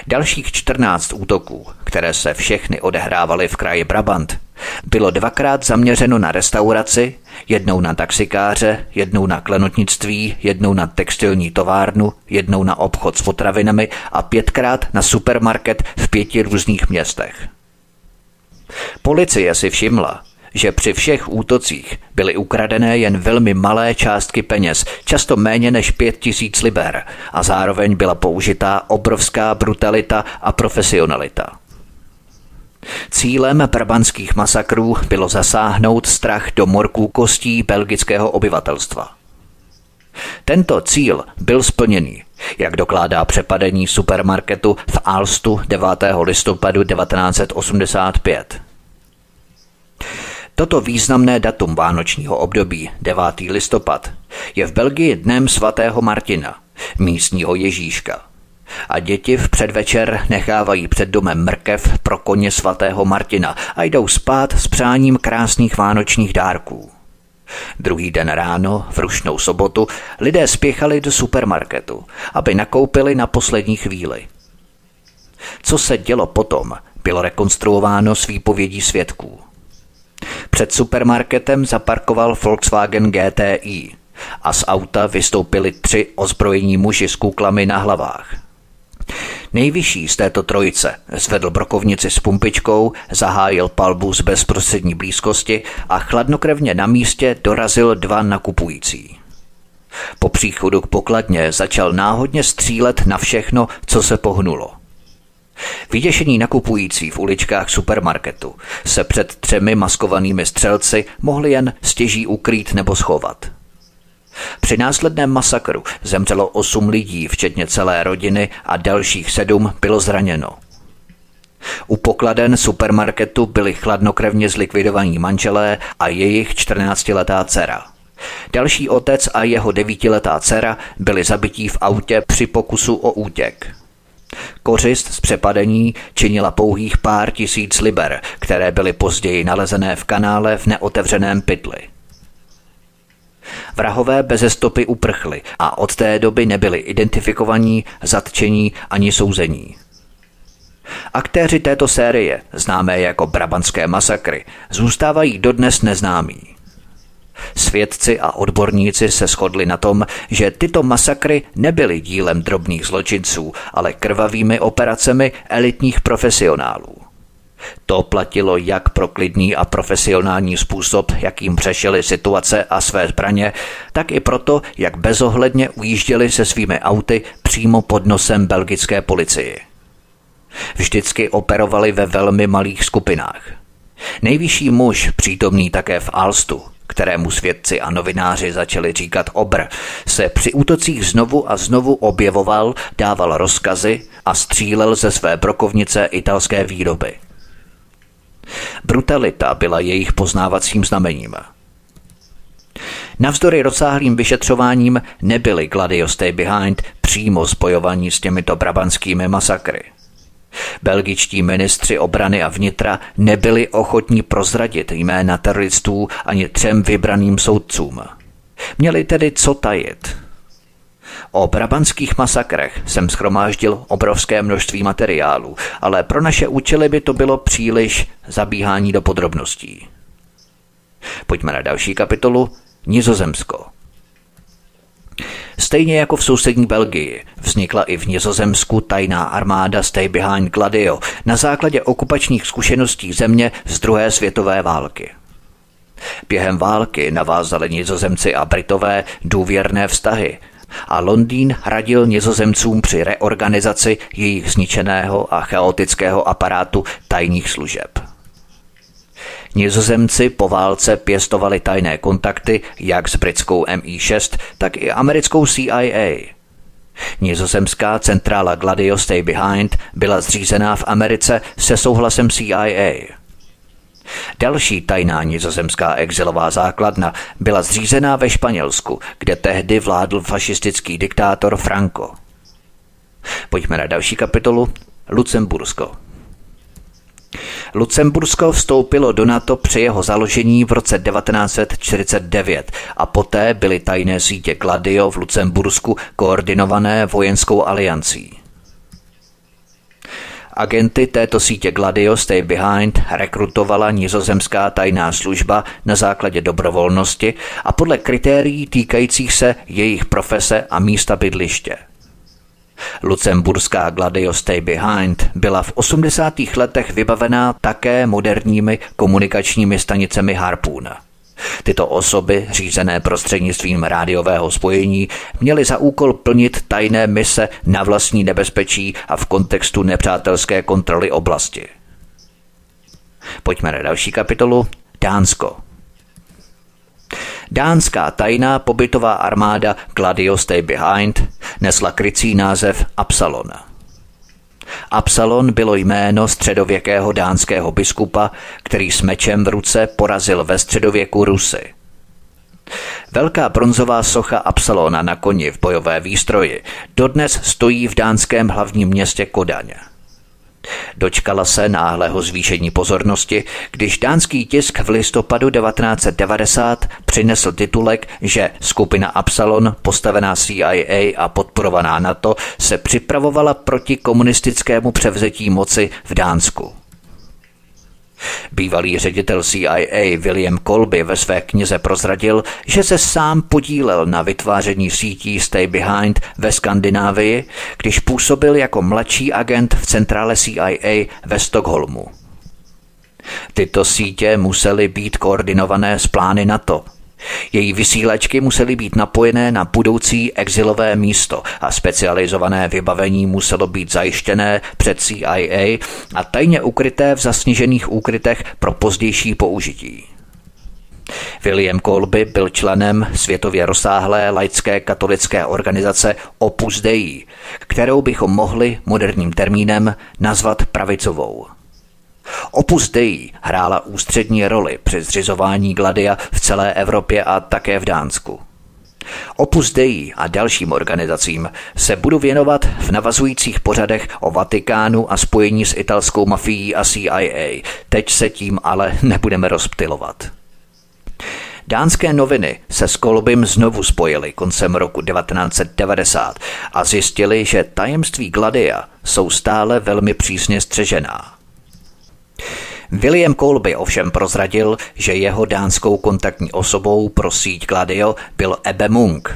Dalších 14 útoků, které se všechny odehrávaly v kraji Brabant, bylo dvakrát zaměřeno na restauraci, jednou na taxikáře, jednou na klenotnictví, jednou na textilní továrnu, jednou na obchod s potravinami a pětkrát na supermarket v pěti různých městech. Policie si všimla, že při všech útocích byly ukradené jen velmi malé částky peněz, často méně než pět tisíc liber, a zároveň byla použitá obrovská brutalita a profesionalita. Cílem brabantských masakrů bylo zasáhnout strach do morků kostí belgického obyvatelstva. Tento cíl byl splněný, jak dokládá přepadení supermarketu v Alstu 9. listopadu 1985. Toto významné datum vánočního období, 9. listopad, je v Belgii dnem svatého Martina, místního Ježíška. A děti v předvečer nechávají před domem mrkev pro koně svatého Martina a jdou spát s přáním krásných vánočních dárků. Druhý den ráno, v rušnou sobotu, lidé spěchali do supermarketu, aby nakoupili na poslední chvíli. Co se dělo potom, bylo rekonstruováno s výpovědí svědků. Před supermarketem zaparkoval Volkswagen GTI a z auta vystoupili tři ozbrojení muži s kůklami na hlavách. Nejvyšší z této trojice zvedl brokovnici s pumpičkou, zahájil palbu z bezprostřední blízkosti a chladnokrevně na místě dorazil dva nakupující. Po příchodu k pokladně začal náhodně střílet na všechno, co se pohnulo. Vyděšení nakupující v uličkách supermarketu se před třemi maskovanými střelci mohli jen stěží ukrýt nebo schovat. Při následném masakru zemřelo osm lidí, včetně celé rodiny a dalších sedm bylo zraněno. U pokladen supermarketu byli chladnokrevně zlikvidovaní manželé a jejich 14-letá dcera. Další otec a jeho devítiletá dcera byli zabití v autě při pokusu o útěk. Kořist z přepadení činila pouhých pár tisíc liber, které byly později nalezené v kanále v neotevřeném pytli. Vrahové beze stopy uprchli a od té doby nebyli identifikovaní, zatčení ani souzení. Aktéři této série, známé jako Brabantské masakry, zůstávají dodnes neznámí. Svědci a odborníci se shodli na tom, že tyto masakry nebyly dílem drobných zločinců, ale krvavými operacemi elitních profesionálů. To platilo jak pro klidný a profesionální způsob, jakým řešili situace a své zbraně, tak i proto, jak bezohledně ujížděli se svými auty přímo pod nosem belgické policii. Vždycky operovali ve velmi malých skupinách. Nejvyšší muž, přítomný také v Alstu, kterému svědci a novináři začali říkat obr, se při útocích znovu a znovu objevoval, dával rozkazy a střílel ze své brokovnice italské výroby. Brutalita byla jejich poznávacím znamením. Navzdory rozsáhlým vyšetřováním nebyli Gladio Stay Behind přímo spojovaní s těmito brabanskými masakry. Belgičtí ministři obrany a vnitra nebyli ochotní prozradit jména teroristů ani třem vybraným soudcům. Měli tedy co tajit. O brabanských masakrech jsem schromáždil obrovské množství materiálů, ale pro naše účely by to bylo příliš zabíhání do podrobností. Pojďme na další kapitolu Nizozemsko. Stejně jako v sousední Belgii vznikla i v Nizozemsku tajná armáda Stay Behind Gladio na základě okupačních zkušeností země z druhé světové války. Během války navázali nizozemci a Britové důvěrné vztahy a Londýn radil nizozemcům při reorganizaci jejich zničeného a chaotického aparátu tajných služeb. Nizozemci po válce pěstovali tajné kontakty jak s britskou MI6, tak i americkou CIA. Nizozemská centrála Gladio Stay Behind byla zřízená v Americe se souhlasem CIA. Další tajná nizozemská exilová základna byla zřízená ve Španělsku, kde tehdy vládl fašistický diktátor Franco. Pojďme na další kapitolu. Lucembursko. Lucembursko vstoupilo do NATO při jeho založení v roce 1949 a poté byly tajné sítě Gladio v Lucembursku koordinované vojenskou aliancí. Agenty této sítě Gladio Stay Behind rekrutovala nizozemská tajná služba na základě dobrovolnosti a podle kritérií týkajících se jejich profese a místa bydliště – Lucemburská Gladio Stay Behind byla v 80. letech vybavená také moderními komunikačními stanicemi Harpoon. Tyto osoby, řízené prostřednictvím rádiového spojení, měly za úkol plnit tajné mise na vlastní nebezpečí a v kontextu nepřátelské kontroly oblasti. Pojďme na další kapitolu. Dánsko. Dánská tajná pobytová armáda Gladio Stay Behind nesla krycí název Absalon. Absalon bylo jméno středověkého dánského biskupa, který s mečem v ruce porazil ve středověku Rusy. Velká bronzová socha Absalona na koni v bojové výstroji dodnes stojí v dánském hlavním městě Kodaň. Dočkala se náhlého zvýšení pozornosti, když dánský tisk v listopadu 1990 přinesl titulek, že skupina Absalon, postavená CIA a podporovaná NATO, se připravovala proti komunistickému převzetí moci v Dánsku. Bývalý ředitel CIA William Colby ve své knize prozradil, že se sám podílel na vytváření sítí Stay Behind ve Skandinávii, když působil jako mladší agent v centrále CIA ve Stockholmu. Tyto sítě musely být koordinované s plány NATO – její vysílačky musely být napojené na budoucí exilové místo a specializované vybavení muselo být zajištěné před CIA a tajně ukryté v zasněžených úkrytech pro pozdější použití. William Colby byl členem světově rozsáhlé laické katolické organizace Opus Dei, kterou bychom mohli moderním termínem nazvat pravicovou. Opus Dei hrála ústřední roli při zřizování Gladia v celé Evropě a také v Dánsku. Opus Dei a dalším organizacím se budu věnovat v navazujících pořadech o Vatikánu a spojení s italskou mafií a CIA. Teď se tím ale nebudeme rozptilovat. Dánské noviny se s Kolbym znovu spojily koncem roku 1990 a zjistili, že tajemství Gladia jsou stále velmi přísně střežená. William Colby ovšem prozradil, že jeho dánskou kontaktní osobou pro síť Gladio byl Ebbe Munk,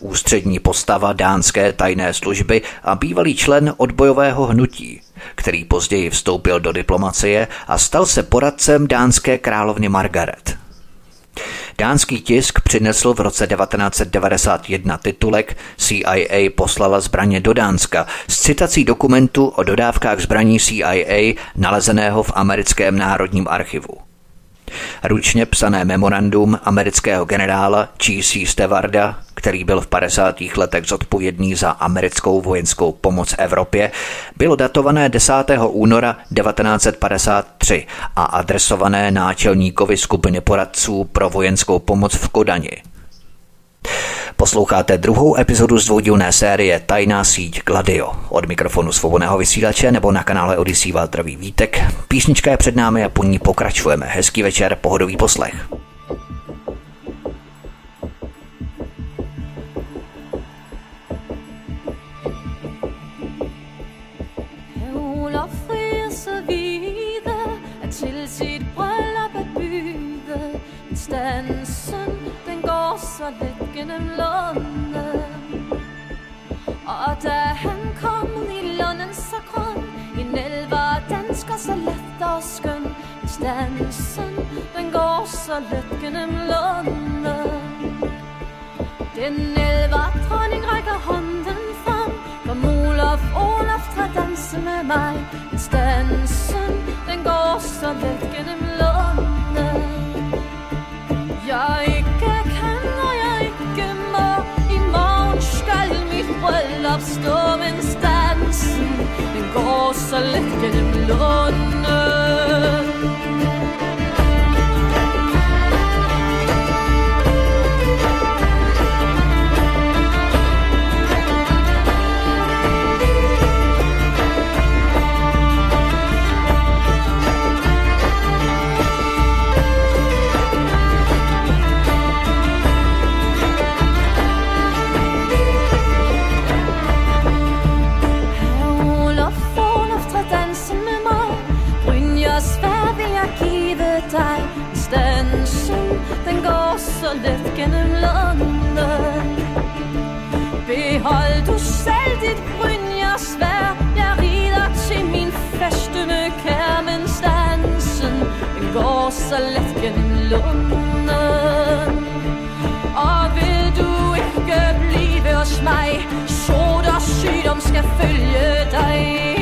ústřední postava dánské tajné služby a bývalý člen odbojového hnutí, který později vstoupil do diplomacie a stal se poradcem dánské královny Margaret. Dánský tisk přinesl v roce 1991 titulek CIA poslala zbraně do Dánska s citací dokumentu o dodávkách zbraní CIA nalezeného v americkém národním archivu. Ručně psané memorandum amerického generála G.C. Stevarda, který byl v 50. letech zodpovědný za americkou vojenskou pomoc Evropě, bylo datované 10. února 1953 a adresované náčelníkovi skupiny poradců pro vojenskou pomoc v Kodani. Posloucháte druhou epizodu z dvoudílné série Tajná síť Gladio. Od mikrofonu svobodného vysílače nebo na kanále Odisí Valtrový Vítek. Písnička je před námi a po ní pokračujeme. Hezký večer, pohodový poslech. Stansen, den går så gennem London Og da han kom i London så grøn En elver dansker så let og skøn Stansen, den går så let gennem London Den elver dronning rækker hånden frem Kom Olaf, Olaf, træd danse med mig Stansen, den går så let gennem bryllup stå Men stansen, den går så let gennem Lunden Brynjers svær Jeg rider til min festende kær Men stansen, den går så let gennem London og vil du ikke blive hos mig? Sod og sygdom skal følge dig.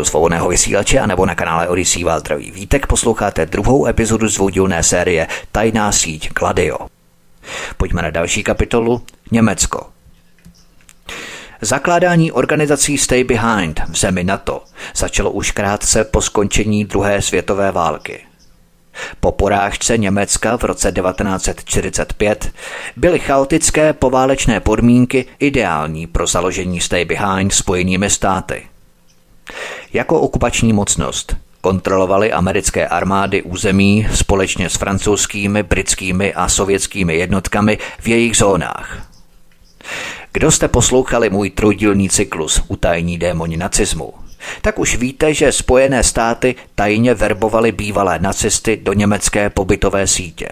Mikrofonu svobodného vysílače a nebo na kanále Odisí Váltrový Vítek posloucháte druhou epizodu z série Tajná síť Gladio. Pojďme na další kapitolu Německo. Zakládání organizací Stay Behind v zemi NATO začalo už krátce po skončení druhé světové války. Po porážce Německa v roce 1945 byly chaotické poválečné podmínky ideální pro založení Stay Behind spojenými státy. Jako okupační mocnost kontrolovaly americké armády území společně s francouzskými, britskými a sovětskými jednotkami v jejich zónách. Kdo jste poslouchali můj trojdílný cyklus Utajení démoni nacismu, tak už víte, že Spojené státy tajně verbovaly bývalé nacisty do německé pobytové sítě.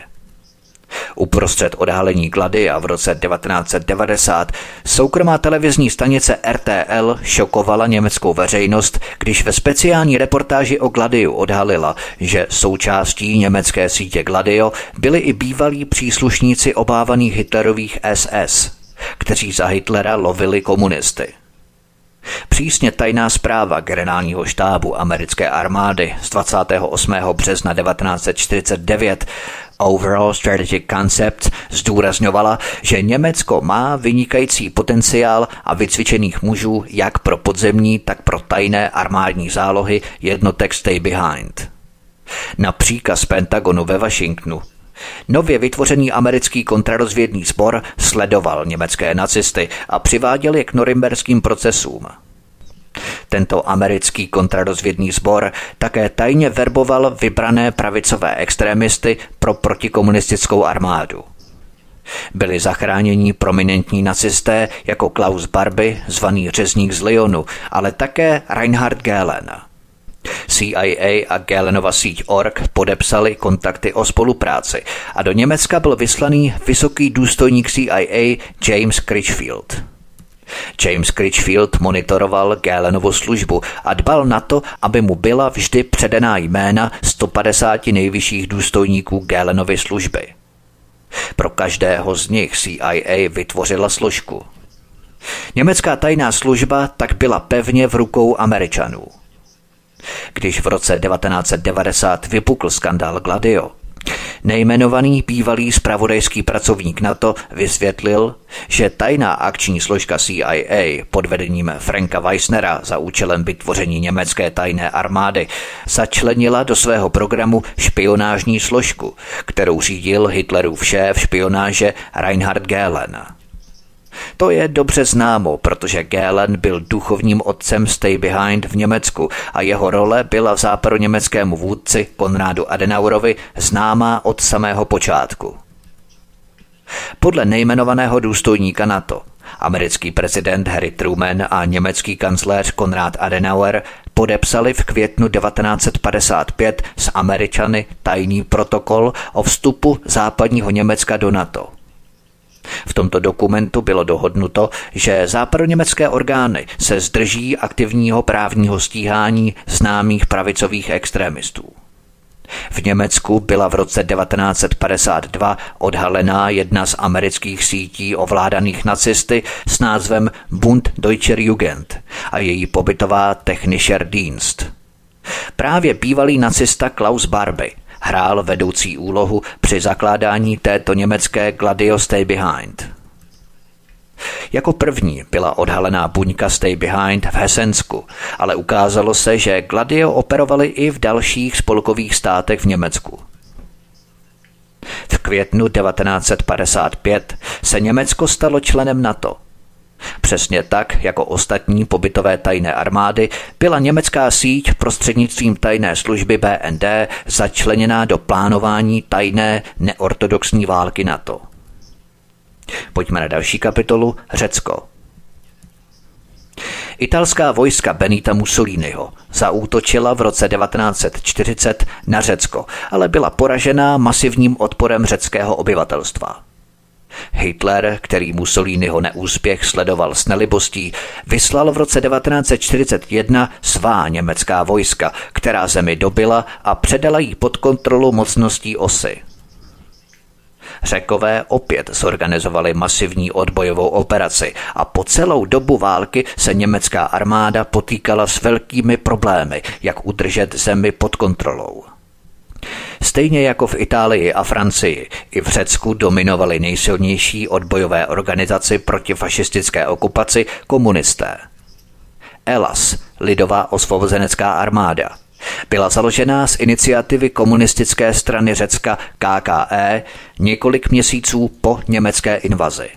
Uprostřed odhalení Glady a v roce 1990 soukromá televizní stanice RTL šokovala německou veřejnost, když ve speciální reportáži o Gladiu odhalila, že součástí německé sítě Gladio byli i bývalí příslušníci obávaných Hitlerových SS, kteří za Hitlera lovili komunisty. Přísně tajná zpráva generálního štábu americké armády z 28. března 1949 Overall Strategic Concept zdůrazňovala, že Německo má vynikající potenciál a vycvičených mužů jak pro podzemní, tak pro tajné armádní zálohy jednotek Stay Behind. Na příkaz Pentagonu ve Washingtonu Nově vytvořený americký kontrarozvědný sbor sledoval německé nacisty a přiváděl je k norimberským procesům. Tento americký kontrarozvědný sbor také tajně verboval vybrané pravicové extrémisty pro protikomunistickou armádu. Byli zachráněni prominentní nacisté jako Klaus Barbie, zvaný řezník z Lyonu, ale také Reinhard Gehlen – CIA a Galenova síť ORG podepsali kontakty o spolupráci a do Německa byl vyslaný vysoký důstojník CIA James Critchfield. James Critchfield monitoroval Galenovu službu a dbal na to, aby mu byla vždy předená jména 150 nejvyšších důstojníků Galenovy služby. Pro každého z nich CIA vytvořila složku. Německá tajná služba tak byla pevně v rukou Američanů. Když v roce 1990 vypukl skandál Gladio, Nejmenovaný bývalý spravodajský pracovník NATO vysvětlil, že tajná akční složka CIA pod vedením Franka Weissnera za účelem vytvoření německé tajné armády začlenila do svého programu špionážní složku, kterou řídil Hitlerův šéf špionáže Reinhard Gehlen. To je dobře známo, protože Gehlen byl duchovním otcem Stay Behind v Německu a jeho role byla v západoněmeckému vůdci Konrádu Adenaurovi známá od samého počátku. Podle nejmenovaného důstojníka NATO americký prezident Harry Truman a německý kancléř Konrad Adenauer podepsali v květnu 1955 s Američany tajný protokol o vstupu západního Německa do NATO – v tomto dokumentu bylo dohodnuto, že západoněmecké orgány se zdrží aktivního právního stíhání známých pravicových extremistů. V Německu byla v roce 1952 odhalená jedna z amerických sítí ovládaných nacisty s názvem Bund Deutscher Jugend a její pobytová Technischer Dienst. Právě bývalý nacista Klaus Barbie hrál vedoucí úlohu při zakládání této německé Gladio Stay Behind. Jako první byla odhalená buňka Stay Behind v Hesensku, ale ukázalo se, že Gladio operovali i v dalších spolkových státech v Německu. V květnu 1955 se Německo stalo členem NATO – Přesně tak, jako ostatní pobytové tajné armády, byla německá síť prostřednictvím tajné služby BND začleněná do plánování tajné neortodoxní války NATO. Pojďme na další kapitolu Řecko. Italská vojska Benita Mussoliniho zaútočila v roce 1940 na Řecko, ale byla poražená masivním odporem řeckého obyvatelstva. Hitler, který Mussoliniho neúspěch sledoval s nelibostí, vyslal v roce 1941 svá německá vojska, která zemi dobila a předala jí pod kontrolu mocností osy. Řekové opět zorganizovali masivní odbojovou operaci a po celou dobu války se německá armáda potýkala s velkými problémy, jak udržet zemi pod kontrolou. Stejně jako v Itálii a Francii, i v Řecku dominovaly nejsilnější odbojové organizaci proti fašistické okupaci komunisté. ELAS, Lidová osvobozenecká armáda, byla založená z iniciativy komunistické strany Řecka KKE několik měsíců po německé invazi.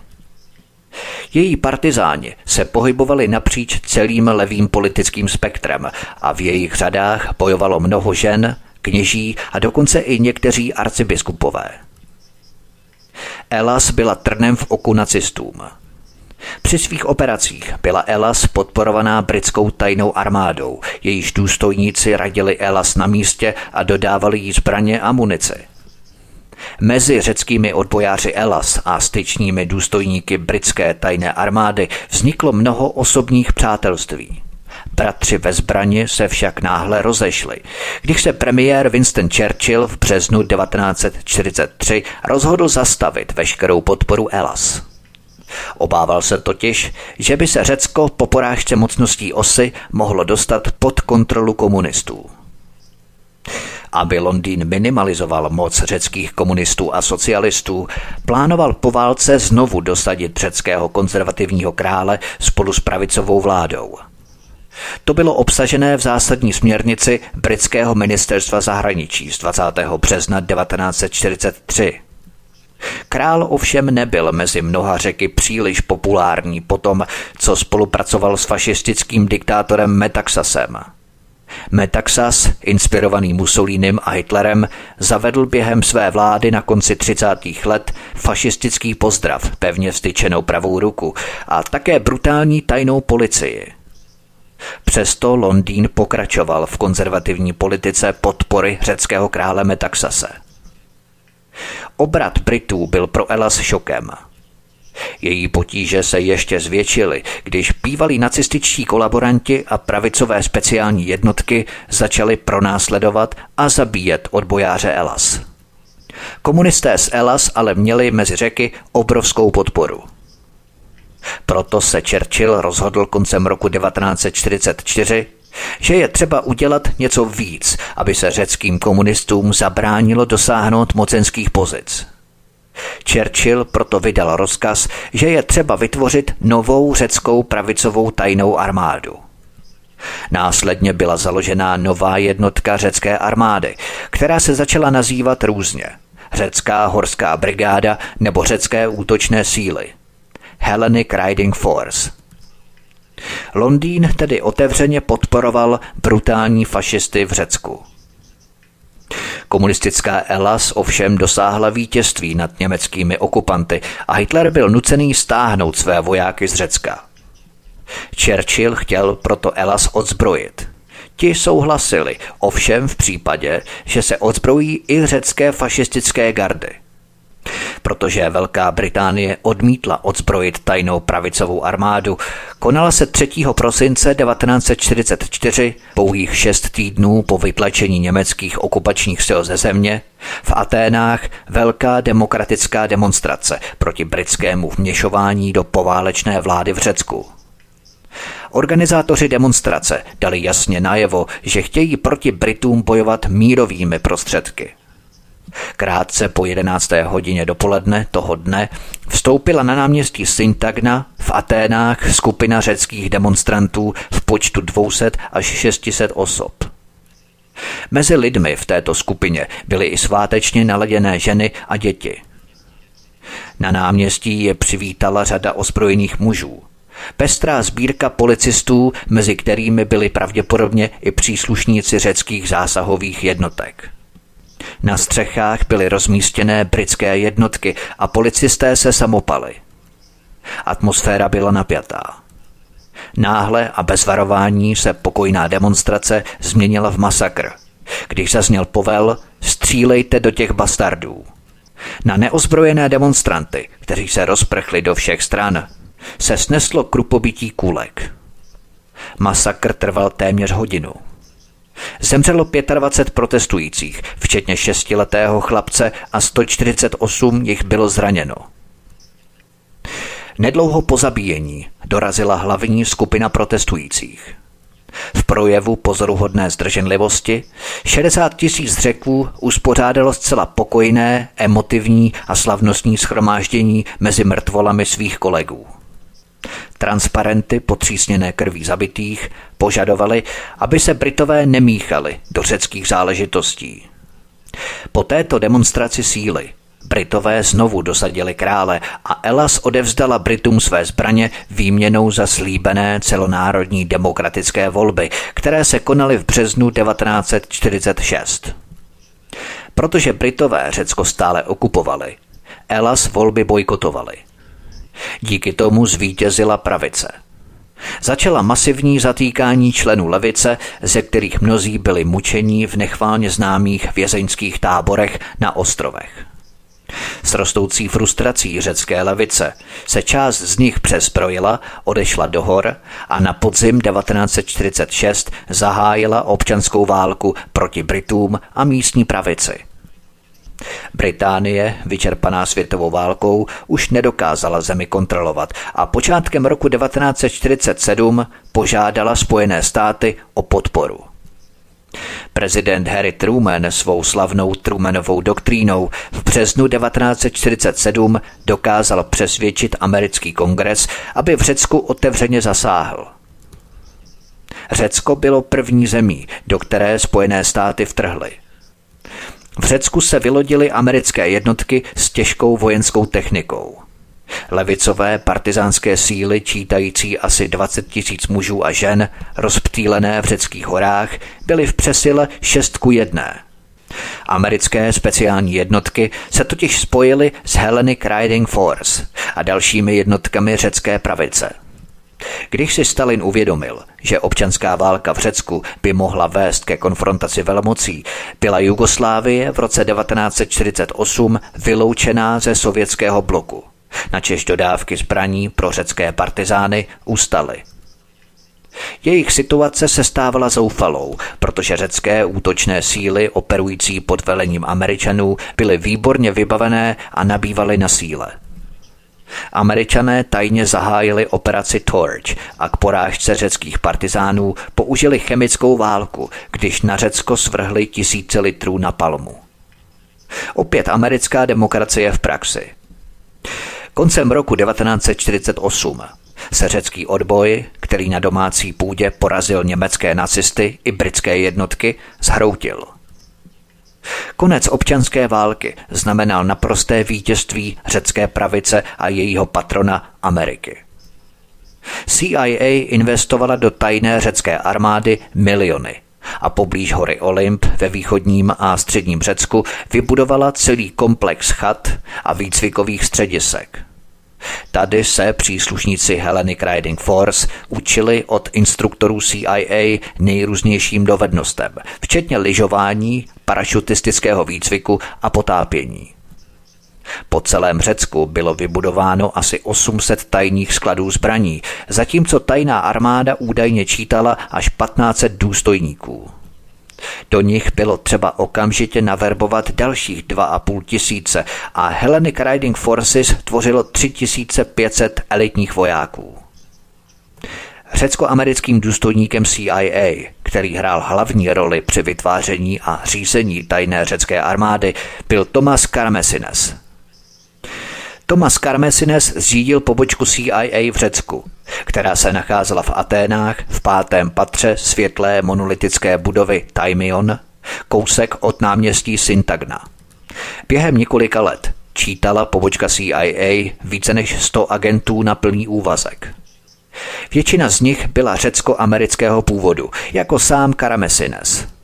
Její partizáni se pohybovali napříč celým levým politickým spektrem a v jejich řadách bojovalo mnoho žen, kněží a dokonce i někteří arcibiskupové. Elas byla trnem v oku nacistům. Při svých operacích byla Elas podporovaná britskou tajnou armádou. Jejíž důstojníci radili Elas na místě a dodávali jí zbraně a munici. Mezi řeckými odbojáři Elas a styčními důstojníky britské tajné armády vzniklo mnoho osobních přátelství. Bratři ve zbraně se však náhle rozešli, když se premiér Winston Churchill v březnu 1943 rozhodl zastavit veškerou podporu Elas. Obával se totiž, že by se Řecko po porážce mocností osy mohlo dostat pod kontrolu komunistů. Aby Londýn minimalizoval moc řeckých komunistů a socialistů, plánoval po válce znovu dosadit řeckého konzervativního krále spolu s pravicovou vládou – to bylo obsažené v zásadní směrnici britského ministerstva zahraničí z 20. března 1943. Král ovšem nebyl mezi mnoha řeky příliš populární po tom, co spolupracoval s fašistickým diktátorem Metaxasem. Metaxas, inspirovaný Mussolínem a Hitlerem, zavedl během své vlády na konci 30. let fašistický pozdrav, pevně styčenou pravou ruku a také brutální tajnou policii – Přesto Londýn pokračoval v konzervativní politice podpory řeckého krále Metaxase. Obrat Britů byl pro Elas šokem. Její potíže se ještě zvětšily, když bývalí nacističtí kolaboranti a pravicové speciální jednotky začali pronásledovat a zabíjet odbojáře Elas. Komunisté z Elas ale měli mezi řeky obrovskou podporu – proto se Churchill rozhodl koncem roku 1944, že je třeba udělat něco víc, aby se řeckým komunistům zabránilo dosáhnout mocenských pozic. Churchill proto vydal rozkaz, že je třeba vytvořit novou řeckou pravicovou tajnou armádu. Následně byla založena nová jednotka řecké armády, která se začala nazývat různě. Řecká horská brigáda nebo řecké útočné síly – Hellenic Riding Force. Londýn tedy otevřeně podporoval brutální fašisty v Řecku. Komunistická Elas ovšem dosáhla vítězství nad německými okupanty a Hitler byl nucený stáhnout své vojáky z Řecka. Churchill chtěl proto Elas odzbrojit. Ti souhlasili, ovšem v případě, že se odzbrojí i řecké fašistické gardy. Protože Velká Británie odmítla odzbrojit tajnou pravicovou armádu, konala se 3. prosince 1944, pouhých šest týdnů po vytlačení německých okupačních sil ze země, v Aténách velká demokratická demonstrace proti britskému vměšování do poválečné vlády v Řecku. Organizátoři demonstrace dali jasně najevo, že chtějí proti Britům bojovat mírovými prostředky – Krátce po 11. hodině dopoledne toho dne vstoupila na náměstí Syntagna v Aténách skupina řeckých demonstrantů v počtu 200 až 600 osob. Mezi lidmi v této skupině byly i svátečně naladěné ženy a děti. Na náměstí je přivítala řada ozbrojených mužů. Pestrá sbírka policistů, mezi kterými byli pravděpodobně i příslušníci řeckých zásahových jednotek. Na střechách byly rozmístěné britské jednotky a policisté se samopali. Atmosféra byla napjatá. Náhle a bez varování se pokojná demonstrace změnila v masakr, když zazněl povel střílejte do těch bastardů. Na neozbrojené demonstranty, kteří se rozprchli do všech stran, se sneslo krupobytí kůlek. Masakr trval téměř hodinu. Zemřelo 25 protestujících, včetně šestiletého chlapce a 148 jich bylo zraněno. Nedlouho po zabíjení dorazila hlavní skupina protestujících. V projevu pozoruhodné zdrženlivosti 60 tisíc řeků uspořádalo zcela pokojné, emotivní a slavnostní schromáždění mezi mrtvolami svých kolegů. Transparenty potřísněné krví zabitých požadovali, aby se Britové nemíchali do řeckých záležitostí. Po této demonstraci síly Britové znovu dosadili krále a Elas odevzdala Britům své zbraně výměnou za slíbené celonárodní demokratické volby, které se konaly v březnu 1946. Protože Britové Řecko stále okupovali, Elas volby bojkotovali. Díky tomu zvítězila pravice. Začala masivní zatýkání členů levice, ze kterých mnozí byli mučení v nechválně známých vězeňských táborech na ostrovech. S rostoucí frustrací řecké levice se část z nich přesprojila, odešla do hor a na podzim 1946 zahájila občanskou válku proti Britům a místní pravici. Británie, vyčerpaná světovou válkou, už nedokázala zemi kontrolovat a počátkem roku 1947 požádala Spojené státy o podporu. Prezident Harry Truman svou slavnou Trumanovou doktrínou v březnu 1947 dokázal přesvědčit americký kongres, aby v Řecku otevřeně zasáhl. Řecko bylo první zemí, do které Spojené státy vtrhly. V Řecku se vylodily americké jednotky s těžkou vojenskou technikou. Levicové partizánské síly, čítající asi 20 tisíc mužů a žen, rozptýlené v řeckých horách, byly v přesile 6 ku 1. Americké speciální jednotky se totiž spojily s Hellenic Riding Force a dalšími jednotkami řecké pravice. Když si Stalin uvědomil, že občanská válka v Řecku by mohla vést ke konfrontaci velmocí, byla Jugoslávie v roce 1948 vyloučená ze sovětského bloku načež dodávky zbraní pro řecké partizány ustaly. Jejich situace se stávala zoufalou, protože řecké útočné síly operující pod velením Američanů byly výborně vybavené a nabývaly na síle. Američané tajně zahájili operaci Torch a k porážce řeckých partizánů použili chemickou válku, když na Řecko svrhli tisíce litrů na palmu. Opět americká demokracie v praxi – Koncem roku 1948 se řecký odboj, který na domácí půdě porazil německé nacisty i britské jednotky, zhroutil. Konec občanské války znamenal naprosté vítězství řecké pravice a jejího patrona Ameriky. CIA investovala do tajné řecké armády miliony a poblíž hory Olymp ve východním a středním Řecku vybudovala celý komplex chat a výcvikových středisek. Tady se příslušníci Hellenic Riding Force učili od instruktorů CIA nejrůznějším dovednostem, včetně lyžování, parašutistického výcviku a potápění. Po celém Řecku bylo vybudováno asi 800 tajných skladů zbraní, zatímco tajná armáda údajně čítala až 1500 důstojníků. Do nich bylo třeba okamžitě naverbovat dalších 2,5 tisíce a Hellenic Riding Forces tvořilo 3500 elitních vojáků. Řecko-americkým důstojníkem CIA, který hrál hlavní roli při vytváření a řízení tajné řecké armády, byl Thomas Karmesines. Thomas Karmesines zřídil pobočku CIA v Řecku, která se nacházela v Aténách v pátém patře světlé monolitické budovy Taimion, kousek od náměstí Syntagna. Během několika let čítala pobočka CIA více než 100 agentů na plný úvazek. Většina z nich byla řecko-amerického původu, jako sám Karamesines –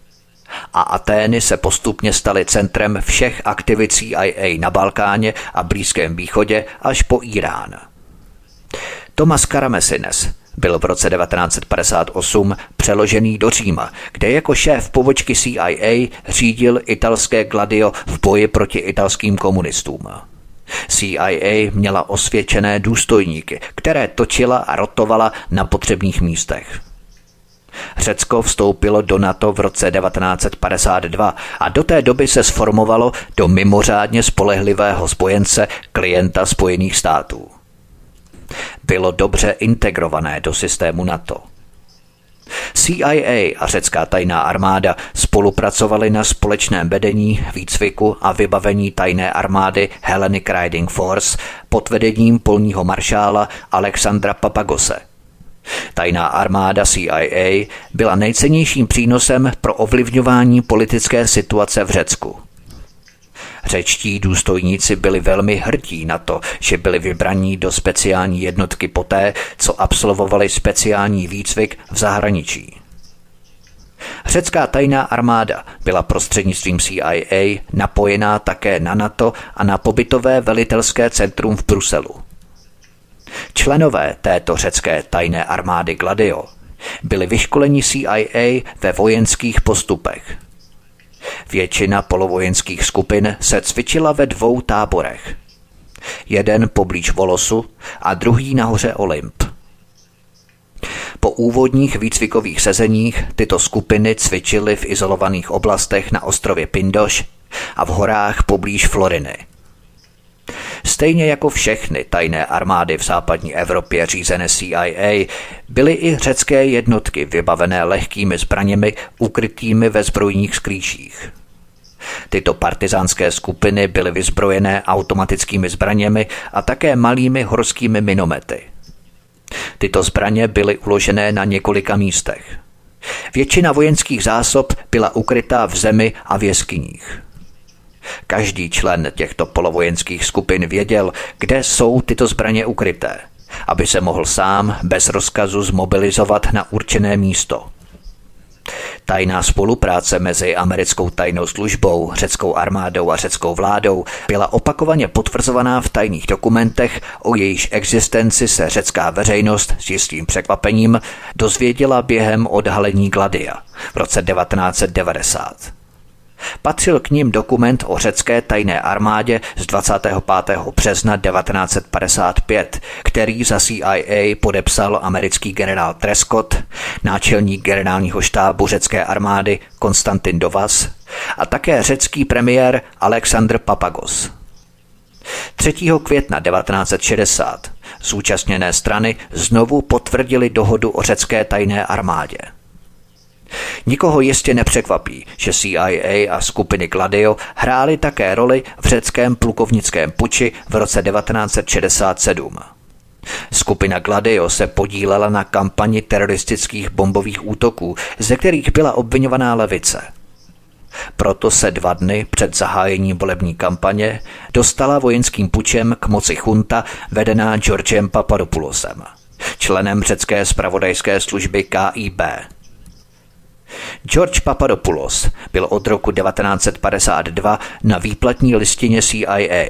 a Atény se postupně staly centrem všech aktivit CIA na Balkáně a Blízkém východě až po Irán. Thomas Karamesines byl v roce 1958 přeložený do Říma, kde jako šéf pobočky CIA řídil italské Gladio v boji proti italským komunistům. CIA měla osvědčené důstojníky, které točila a rotovala na potřebných místech. Řecko vstoupilo do NATO v roce 1952 a do té doby se sformovalo do mimořádně spolehlivého spojence klienta Spojených států. Bylo dobře integrované do systému NATO. CIA a řecká tajná armáda spolupracovali na společném vedení, výcviku a vybavení tajné armády Hellenic Riding Force pod vedením polního maršála Alexandra Papagose. Tajná armáda CIA byla nejcennějším přínosem pro ovlivňování politické situace v Řecku. Řečtí důstojníci byli velmi hrdí na to, že byli vybraní do speciální jednotky poté, co absolvovali speciální výcvik v zahraničí. Řecká tajná armáda byla prostřednictvím CIA napojená také na NATO a na pobytové velitelské centrum v Bruselu. Členové této řecké tajné armády Gladio byli vyškoleni CIA ve vojenských postupech – Většina polovojenských skupin se cvičila ve dvou táborech. Jeden poblíž Volosu a druhý nahoře Olymp. Po úvodních výcvikových sezeních tyto skupiny cvičily v izolovaných oblastech na ostrově Pindoš a v horách poblíž Floriny – Stejně jako všechny tajné armády v západní Evropě řízené CIA, byly i řecké jednotky vybavené lehkými zbraněmi ukrytými ve zbrojních sklíších. Tyto partizánské skupiny byly vyzbrojené automatickými zbraněmi a také malými horskými minomety. Tyto zbraně byly uložené na několika místech. Většina vojenských zásob byla ukrytá v zemi a v jeskyních. Každý člen těchto polovojenských skupin věděl, kde jsou tyto zbraně ukryté, aby se mohl sám bez rozkazu zmobilizovat na určené místo. Tajná spolupráce mezi americkou tajnou službou, řeckou armádou a řeckou vládou byla opakovaně potvrzovaná v tajných dokumentech, o jejíž existenci se řecká veřejnost s jistým překvapením dozvěděla během odhalení Gladia v roce 1990. Patřil k ním dokument o řecké tajné armádě z 25. března 1955, který za CIA podepsal americký generál Trescott, náčelník generálního štábu řecké armády Konstantin Dovas a také řecký premiér Alexandr Papagos. 3. května 1960 zúčastněné strany znovu potvrdili dohodu o řecké tajné armádě. Nikoho jistě nepřekvapí, že CIA a skupiny Gladio hrály také roli v řeckém plukovnickém puči v roce 1967. Skupina Gladio se podílela na kampani teroristických bombových útoků, ze kterých byla obvinovaná levice. Proto se dva dny před zahájením volební kampaně dostala vojenským pučem k moci chunta vedená Georgem Papadopoulosem, členem řecké spravodajské služby KIB. George Papadopoulos byl od roku 1952 na výplatní listině CIA.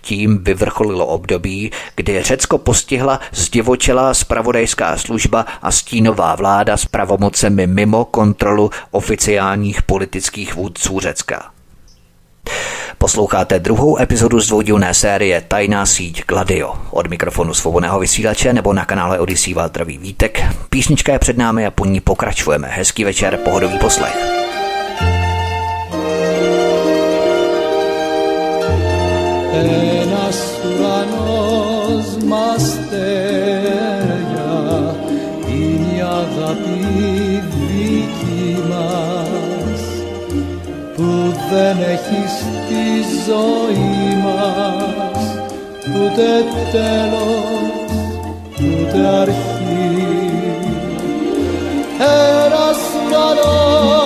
Tím vyvrcholilo období, kdy Řecko postihla zdivočelá spravodajská služba a stínová vláda s pravomocemi mimo kontrolu oficiálních politických vůdců Řecka. Posloucháte druhou epizodu z dvoudílné série Tajná síť Gladio. Od mikrofonu svobodného vysílače nebo na kanále Odisí vás Vítek. Písnička je před námi a po ní pokračujeme. Hezký večer, pohodový poslech. Tenas δεν έχει ζωή μας. Ούτε τέλος ούτε αρχή. Ένας ουρανός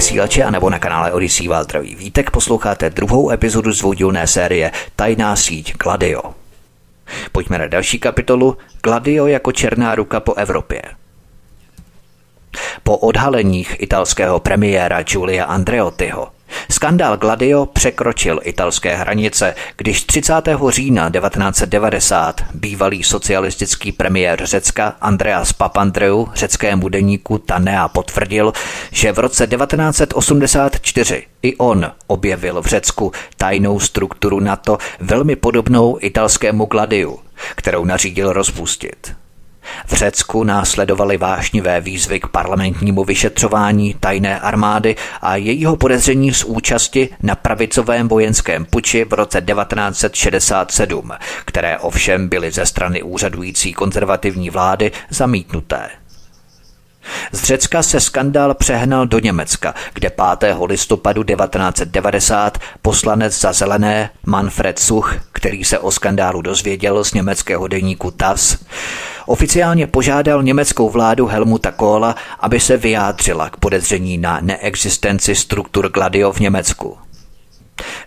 vysílače a nebo na kanále Odisí Váltravý Vítek posloucháte druhou epizodu zvodilné série Tajná síť Gladio. Pojďme na další kapitolu Gladio jako černá ruka po Evropě. Po odhaleních italského premiéra Giulia Andreottiho Skandál Gladio překročil italské hranice, když 30. října 1990 bývalý socialistický premiér Řecka Andreas Papandreou řeckému deníku Tanea potvrdil, že v roce 1984 i on objevil v Řecku tajnou strukturu NATO velmi podobnou italskému Gladiu, kterou nařídil rozpustit. V Řecku následovaly vášnivé výzvy k parlamentnímu vyšetřování tajné armády a jejího podezření z účasti na pravicovém vojenském puči v roce 1967, které ovšem byly ze strany úřadující konzervativní vlády zamítnuté. Z Řecka se skandál přehnal do Německa, kde 5. listopadu 1990 poslanec za zelené Manfred Such, který se o skandálu dozvěděl z německého deníku TAS, oficiálně požádal německou vládu Helmuta Kohla, aby se vyjádřila k podezření na neexistenci struktur Gladio v Německu.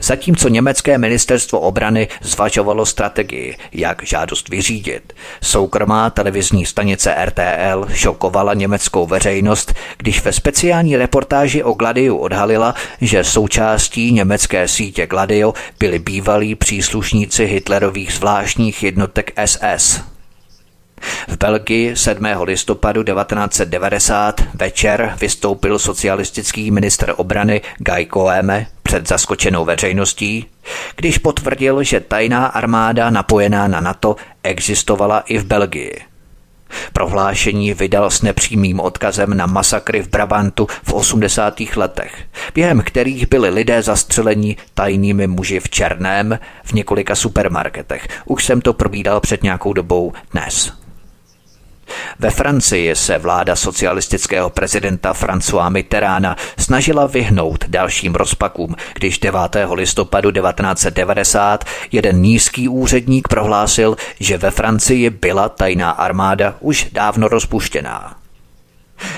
Zatímco německé ministerstvo obrany zvažovalo strategii, jak žádost vyřídit, soukromá televizní stanice RTL šokovala německou veřejnost, když ve speciální reportáži o Gladiu odhalila, že součástí německé sítě Gladio byli bývalí příslušníci Hitlerových zvláštních jednotek SS. V Belgii 7. listopadu 1990 večer vystoupil socialistický minister obrany Guy Koeme před zaskočenou veřejností, když potvrdil, že tajná armáda napojená na NATO existovala i v Belgii. Prohlášení vydal s nepřímým odkazem na masakry v Brabantu v 80. letech, během kterých byli lidé zastřeleni tajnými muži v černém v několika supermarketech. Už jsem to probídal před nějakou dobou dnes. Ve Francii se vláda socialistického prezidenta François Mitterranda snažila vyhnout dalším rozpakům, když 9. listopadu 1990 jeden nízký úředník prohlásil, že ve Francii byla tajná armáda už dávno rozpuštěná.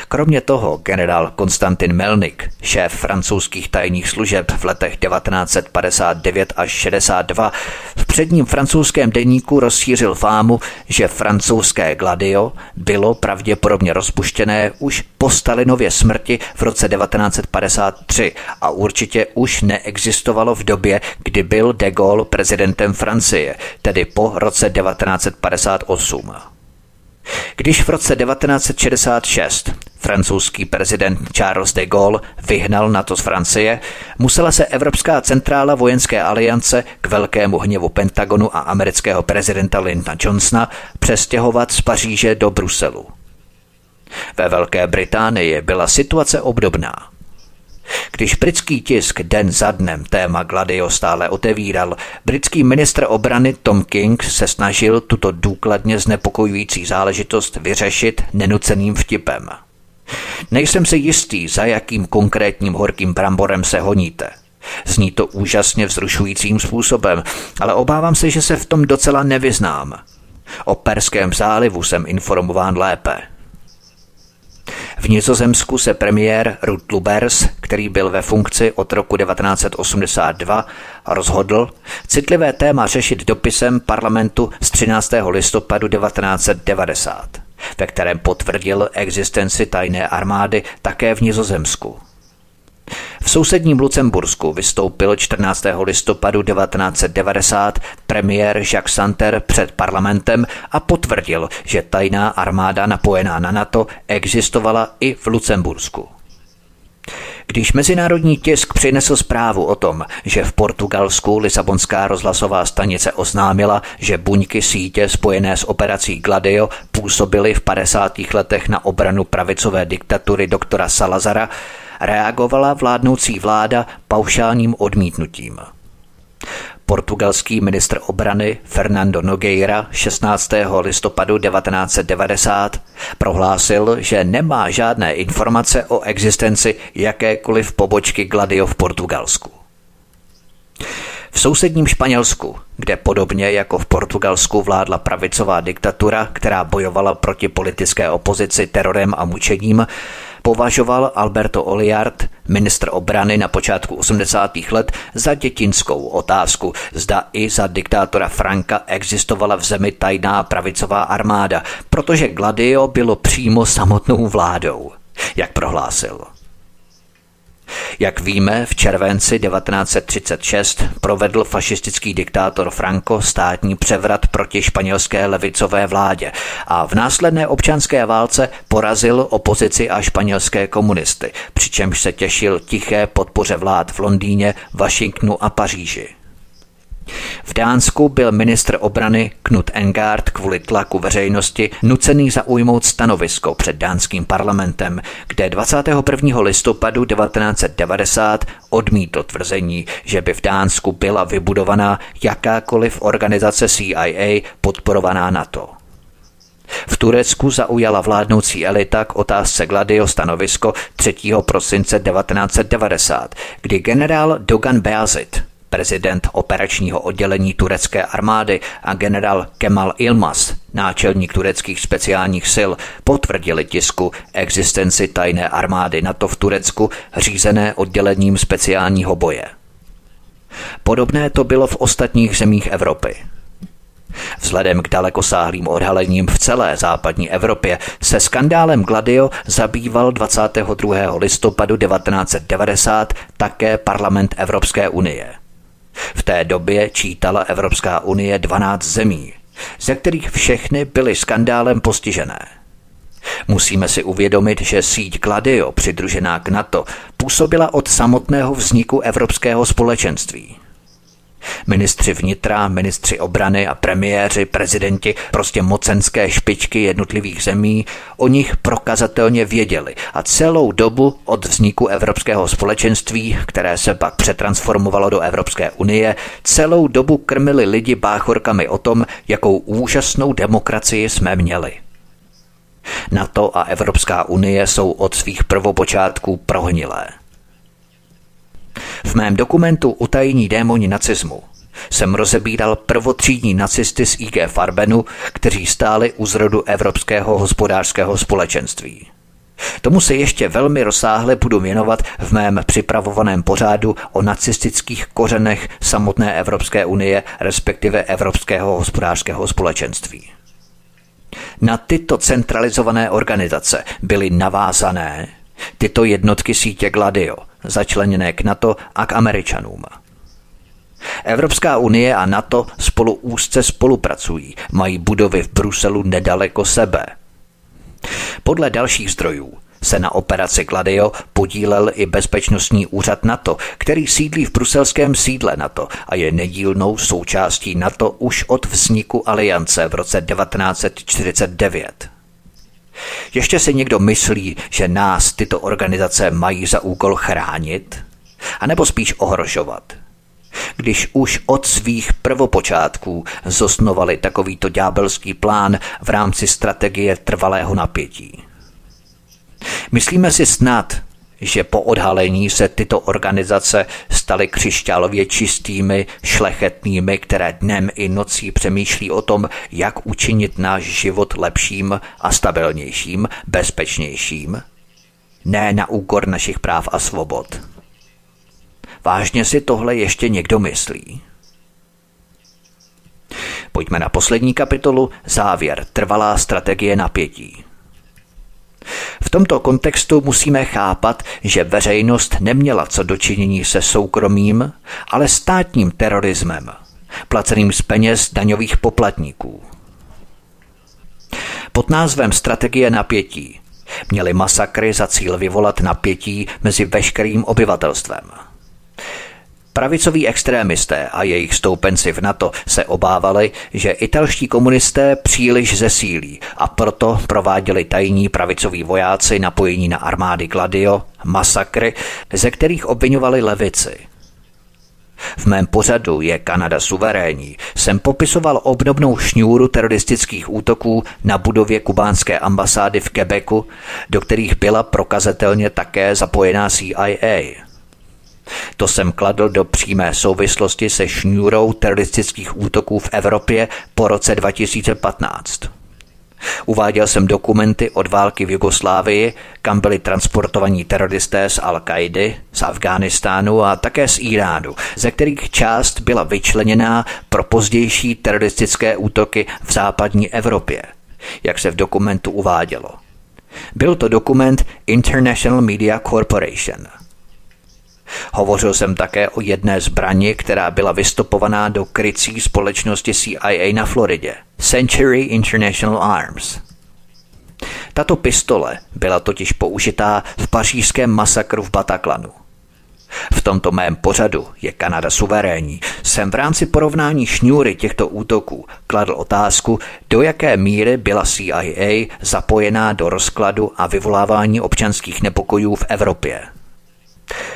Kromě toho generál Konstantin Melnik, šéf francouzských tajných služeb v letech 1959 až 62, v předním francouzském deníku rozšířil fámu, že francouzské Gladio bylo pravděpodobně rozpuštěné už po Stalinově smrti v roce 1953 a určitě už neexistovalo v době, kdy byl de Gaulle prezidentem Francie, tedy po roce 1958. Když v roce 1966 francouzský prezident Charles de Gaulle vyhnal NATO z Francie, musela se Evropská centrála vojenské aliance k velkému hněvu Pentagonu a amerického prezidenta Lyndona Johnsona přestěhovat z Paříže do Bruselu. Ve Velké Británii byla situace obdobná. Když britský tisk den za dnem téma Gladio stále otevíral, britský ministr obrany Tom King se snažil tuto důkladně znepokojující záležitost vyřešit nenuceným vtipem. Nejsem si jistý, za jakým konkrétním horkým bramborem se honíte. Zní to úžasně vzrušujícím způsobem, ale obávám se, že se v tom docela nevyznám. O Perském zálivu jsem informován lépe. V Nizozemsku se premiér Ruth Lubers, který byl ve funkci od roku 1982, rozhodl citlivé téma řešit dopisem parlamentu z 13. listopadu 1990, ve kterém potvrdil existenci tajné armády také v Nizozemsku. V sousedním Lucembursku vystoupil 14. listopadu 1990 premiér Jacques Santer před parlamentem a potvrdil, že tajná armáda napojená na NATO existovala i v Lucembursku. Když mezinárodní tisk přinesl zprávu o tom, že v Portugalsku Lisabonská rozhlasová stanice oznámila, že buňky sítě spojené s operací Gladio působily v 50. letech na obranu pravicové diktatury doktora Salazara, reagovala vládnoucí vláda paušálním odmítnutím. Portugalský ministr obrany Fernando Nogueira 16. listopadu 1990 prohlásil, že nemá žádné informace o existenci jakékoliv pobočky Gladio v Portugalsku. V sousedním Španělsku, kde podobně jako v Portugalsku vládla pravicová diktatura, která bojovala proti politické opozici terorem a mučením, považoval Alberto Oliard, ministr obrany na počátku 80. let, za dětinskou otázku, zda i za diktátora Franka existovala v zemi tajná pravicová armáda, protože Gladio bylo přímo samotnou vládou, jak prohlásil. Jak víme, v červenci 1936 provedl fašistický diktátor Franco státní převrat proti španělské levicové vládě a v následné občanské válce porazil opozici a španělské komunisty, přičemž se těšil tiché podpoře vlád v Londýně, Washingtonu a Paříži. V Dánsku byl ministr obrany Knut Engard kvůli tlaku veřejnosti nucený zaujmout stanovisko před dánským parlamentem, kde 21. listopadu 1990 odmítl tvrzení, že by v Dánsku byla vybudovaná jakákoliv organizace CIA podporovaná NATO. V Turecku zaujala vládnoucí elita k otázce Gladio stanovisko 3. prosince 1990, kdy generál Dogan Beazit prezident operačního oddělení turecké armády a generál Kemal Ilmas, náčelník tureckých speciálních sil, potvrdili tisku existenci tajné armády NATO v Turecku řízené oddělením speciálního boje. Podobné to bylo v ostatních zemích Evropy. Vzhledem k dalekosáhlým odhalením v celé západní Evropě se skandálem Gladio zabýval 22. listopadu 1990 také parlament Evropské unie – v té době čítala Evropská unie 12 zemí, ze kterých všechny byly skandálem postižené. Musíme si uvědomit, že síť Gladio, přidružená k NATO, působila od samotného vzniku Evropského společenství. Ministři vnitra, ministři obrany a premiéři, prezidenti, prostě mocenské špičky jednotlivých zemí o nich prokazatelně věděli a celou dobu od vzniku Evropského společenství, které se pak přetransformovalo do Evropské unie, celou dobu krmili lidi báchorkami o tom, jakou úžasnou demokracii jsme měli. NATO a Evropská unie jsou od svých prvopočátků prohnilé. V mém dokumentu Utajení démoni nacismu jsem rozebíral prvotřídní nacisty z IG Farbenu, kteří stáli u zrodu Evropského hospodářského společenství. Tomu se ještě velmi rozsáhle budu věnovat v mém připravovaném pořádu o nacistických kořenech samotné Evropské unie, respektive Evropského hospodářského společenství. Na tyto centralizované organizace byly navázané tyto jednotky sítě Gladio – začleněné k NATO a k Američanům. Evropská unie a NATO spolu úzce spolupracují, mají budovy v Bruselu nedaleko sebe. Podle dalších zdrojů se na operaci Gladio podílel i Bezpečnostní úřad NATO, který sídlí v bruselském sídle NATO a je nedílnou součástí NATO už od vzniku aliance v roce 1949. Ještě si někdo myslí, že nás tyto organizace mají za úkol chránit? A nebo spíš ohrožovat? Když už od svých prvopočátků zosnovali takovýto ďábelský plán v rámci strategie trvalého napětí. Myslíme si snad, že po odhalení se tyto organizace staly křišťálově čistými, šlechetnými, které dnem i nocí přemýšlí o tom, jak učinit náš život lepším a stabilnějším, bezpečnějším? Ne na úkor našich práv a svobod. Vážně si tohle ještě někdo myslí? Pojďme na poslední kapitolu, závěr, trvalá strategie napětí. V tomto kontextu musíme chápat, že veřejnost neměla co dočinění se soukromým, ale státním terorismem, placeným z peněz daňových poplatníků. Pod názvem Strategie napětí měly masakry za cíl vyvolat napětí mezi veškerým obyvatelstvem. Pravicoví extrémisté a jejich stoupenci v NATO se obávali, že italští komunisté příliš zesílí a proto prováděli tajní pravicoví vojáci napojení na armády Gladio, masakry, ze kterých obvinovali levici. V mém pořadu je Kanada suverénní jsem popisoval obdobnou šňůru teroristických útoků na budově kubánské ambasády v Quebecu, do kterých byla prokazatelně také zapojená CIA. To jsem kladl do přímé souvislosti se šňůrou teroristických útoků v Evropě po roce 2015. Uváděl jsem dokumenty od války v Jugoslávii, kam byli transportovaní teroristé z al kaidy z Afghánistánu a také z Iránu, ze kterých část byla vyčleněná pro pozdější teroristické útoky v západní Evropě, jak se v dokumentu uvádělo. Byl to dokument International Media Corporation – Hovořil jsem také o jedné zbrani, která byla vystopovaná do krycí společnosti CIA na Floridě, Century International Arms. Tato pistole byla totiž použitá v pařížském masakru v Bataklanu. V tomto mém pořadu je Kanada suverénní. Jsem v rámci porovnání šňůry těchto útoků kladl otázku, do jaké míry byla CIA zapojená do rozkladu a vyvolávání občanských nepokojů v Evropě.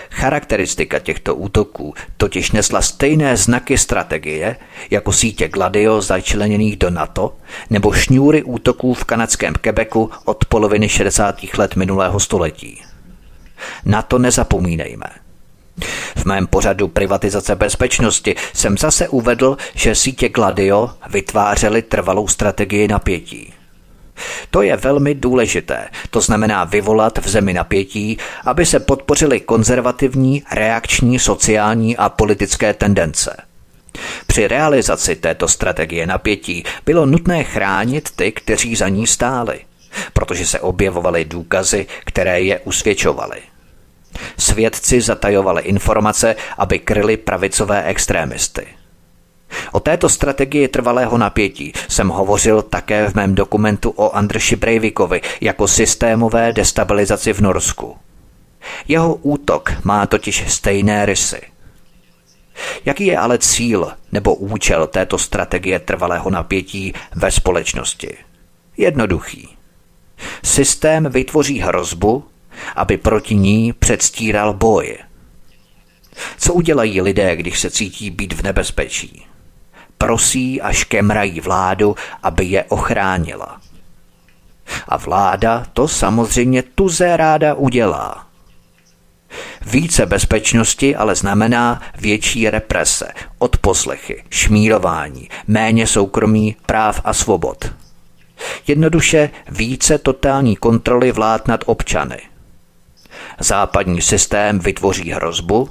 Charakteristika těchto útoků totiž nesla stejné znaky strategie jako sítě Gladio začleněných do NATO nebo šňůry útoků v kanadském Quebecu od poloviny 60. let minulého století. Na to nezapomínejme. V mém pořadu privatizace bezpečnosti jsem zase uvedl, že sítě Gladio vytvářely trvalou strategii napětí. To je velmi důležité, to znamená vyvolat v zemi napětí, aby se podpořily konzervativní, reakční, sociální a politické tendence. Při realizaci této strategie napětí bylo nutné chránit ty, kteří za ní stáli, protože se objevovaly důkazy, které je usvědčovaly. Svědci zatajovali informace, aby kryli pravicové extrémisty – O této strategii trvalého napětí jsem hovořil také v mém dokumentu o Andrši Breivikovi jako systémové destabilizaci v Norsku. Jeho útok má totiž stejné rysy. Jaký je ale cíl nebo účel této strategie trvalého napětí ve společnosti? Jednoduchý. Systém vytvoří hrozbu, aby proti ní předstíral boj. Co udělají lidé, když se cítí být v nebezpečí? Prosí a škemrají vládu, aby je ochránila. A vláda to samozřejmě tuze ráda udělá. Více bezpečnosti ale znamená větší represe, odposlechy, šmírování, méně soukromí, práv a svobod. Jednoduše více totální kontroly vlád nad občany. Západní systém vytvoří hrozbu,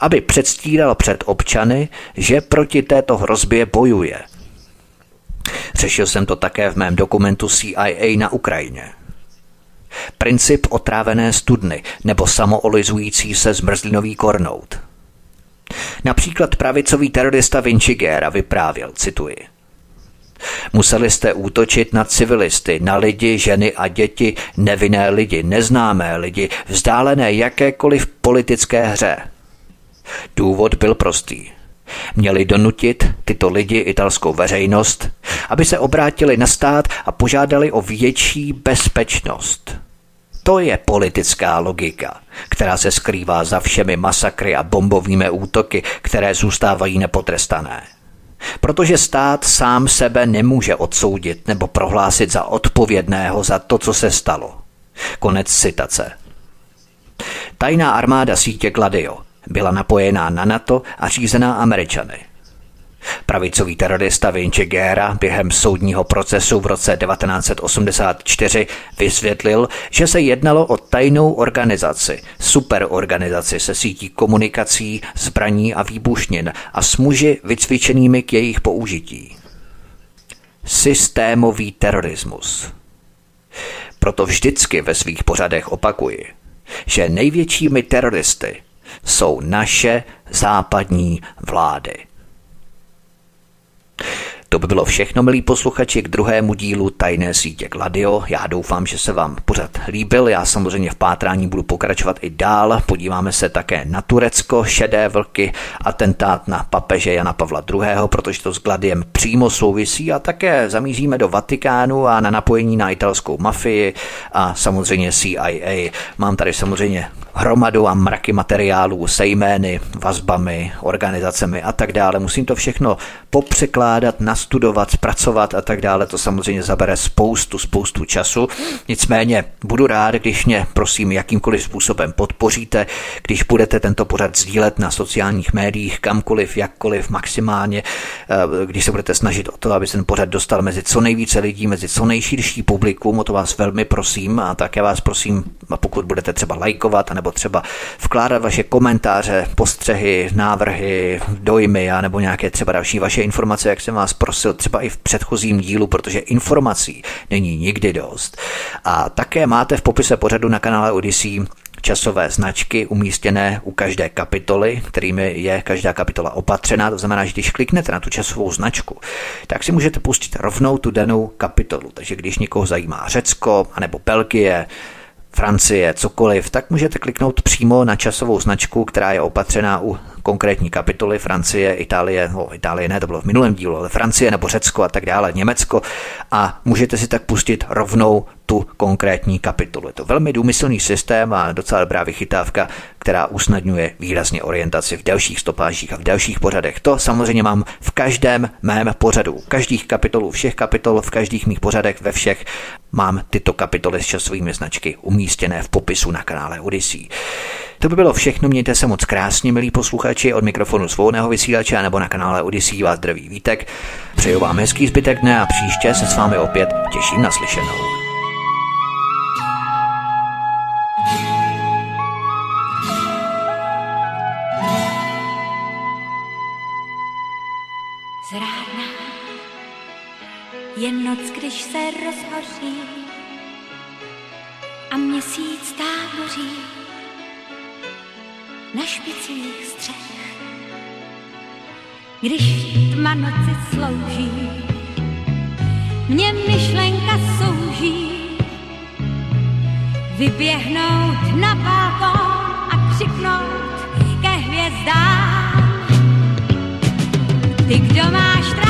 aby předstíral před občany, že proti této hrozbě bojuje. Řešil jsem to také v mém dokumentu CIA na Ukrajině. Princip otrávené studny nebo samoolizující se zmrzlinový kornout. Například pravicový terorista Vinci Guerra vyprávěl, cituji. Museli jste útočit na civilisty, na lidi, ženy a děti, nevinné lidi, neznámé lidi, vzdálené jakékoliv politické hře – Důvod byl prostý. Měli donutit tyto lidi italskou veřejnost, aby se obrátili na stát a požádali o větší bezpečnost. To je politická logika, která se skrývá za všemi masakry a bombovými útoky, které zůstávají nepotrestané. Protože stát sám sebe nemůže odsoudit nebo prohlásit za odpovědného za to, co se stalo. Konec citace. Tajná armáda sítě Gladio byla napojená na NATO a řízená Američany. Pravicový terorista Vinci Guerra během soudního procesu v roce 1984 vysvětlil, že se jednalo o tajnou organizaci, superorganizaci se sítí komunikací, zbraní a výbušnin a s muži vycvičenými k jejich použití. Systémový terorismus. Proto vždycky ve svých pořadech opakuji, že největšími teroristy jsou naše západní vlády. To by bylo všechno, milí posluchači, k druhému dílu Tajné sítě Gladio. Já doufám, že se vám pořad líbil. Já samozřejmě v pátrání budu pokračovat i dál. Podíváme se také na Turecko, šedé vlky, atentát na papeže Jana Pavla II., protože to s Gladiem přímo souvisí a také zamíříme do Vatikánu a na napojení na italskou mafii a samozřejmě CIA. Mám tady samozřejmě hromadu a mraky materiálů se jmény, vazbami, organizacemi a tak dále. Musím to všechno popřekládat, nastudovat, zpracovat a tak dále. To samozřejmě zabere spoustu, spoustu času. Nicméně budu rád, když mě prosím jakýmkoliv způsobem podpoříte, když budete tento pořad sdílet na sociálních médiích, kamkoliv, jakkoliv, maximálně, eh, když se budete snažit o to, aby se ten pořad dostal mezi co nejvíce lidí, mezi co nejširší publikum, o to vás velmi prosím a také vás prosím, pokud budete třeba lajkovat nebo třeba vkládat vaše komentáře, postřehy, návrhy, dojmy a nebo nějaké třeba další vaše informace, jak jsem vás prosil třeba i v předchozím dílu, protože informací není nikdy dost. A také máte v popise pořadu na kanále Odyssey časové značky umístěné u každé kapitoly, kterými je každá kapitola opatřená. To znamená, že když kliknete na tu časovou značku, tak si můžete pustit rovnou tu danou kapitolu. Takže když někoho zajímá Řecko anebo Belgie, Francie, cokoliv, tak můžete kliknout přímo na časovou značku, která je opatřená u konkrétní kapitoly Francie, Itálie, no Itálie ne, to bylo v minulém dílu, ale Francie nebo Řecko a tak dále, Německo a můžete si tak pustit rovnou tu konkrétní kapitolu. Je to velmi důmyslný systém a docela dobrá vychytávka, která usnadňuje výrazně orientaci v dalších stopážích a v dalších pořadech. To samozřejmě mám v každém mém pořadu. Každých kapitolů, všech kapitol, v každých mých pořadech, ve všech mám tyto kapitoly s časovými značky umístěné v popisu na kanále Odyssey. To by bylo všechno, mějte se moc krásně, milí posluchači, od mikrofonu svobodného vysílače nebo na kanále Odyssey vás zdraví Vítek. Přeju vám hezký zbytek dne a příště se s vámi opět těším na slyšenou. Je noc, když se rozhoří a měsíc táboří na špicích střech. Když tma noci slouží, mě myšlenka souží vyběhnout na balkón a křiknout ke hvězdám. Ty, kdo máš trápení,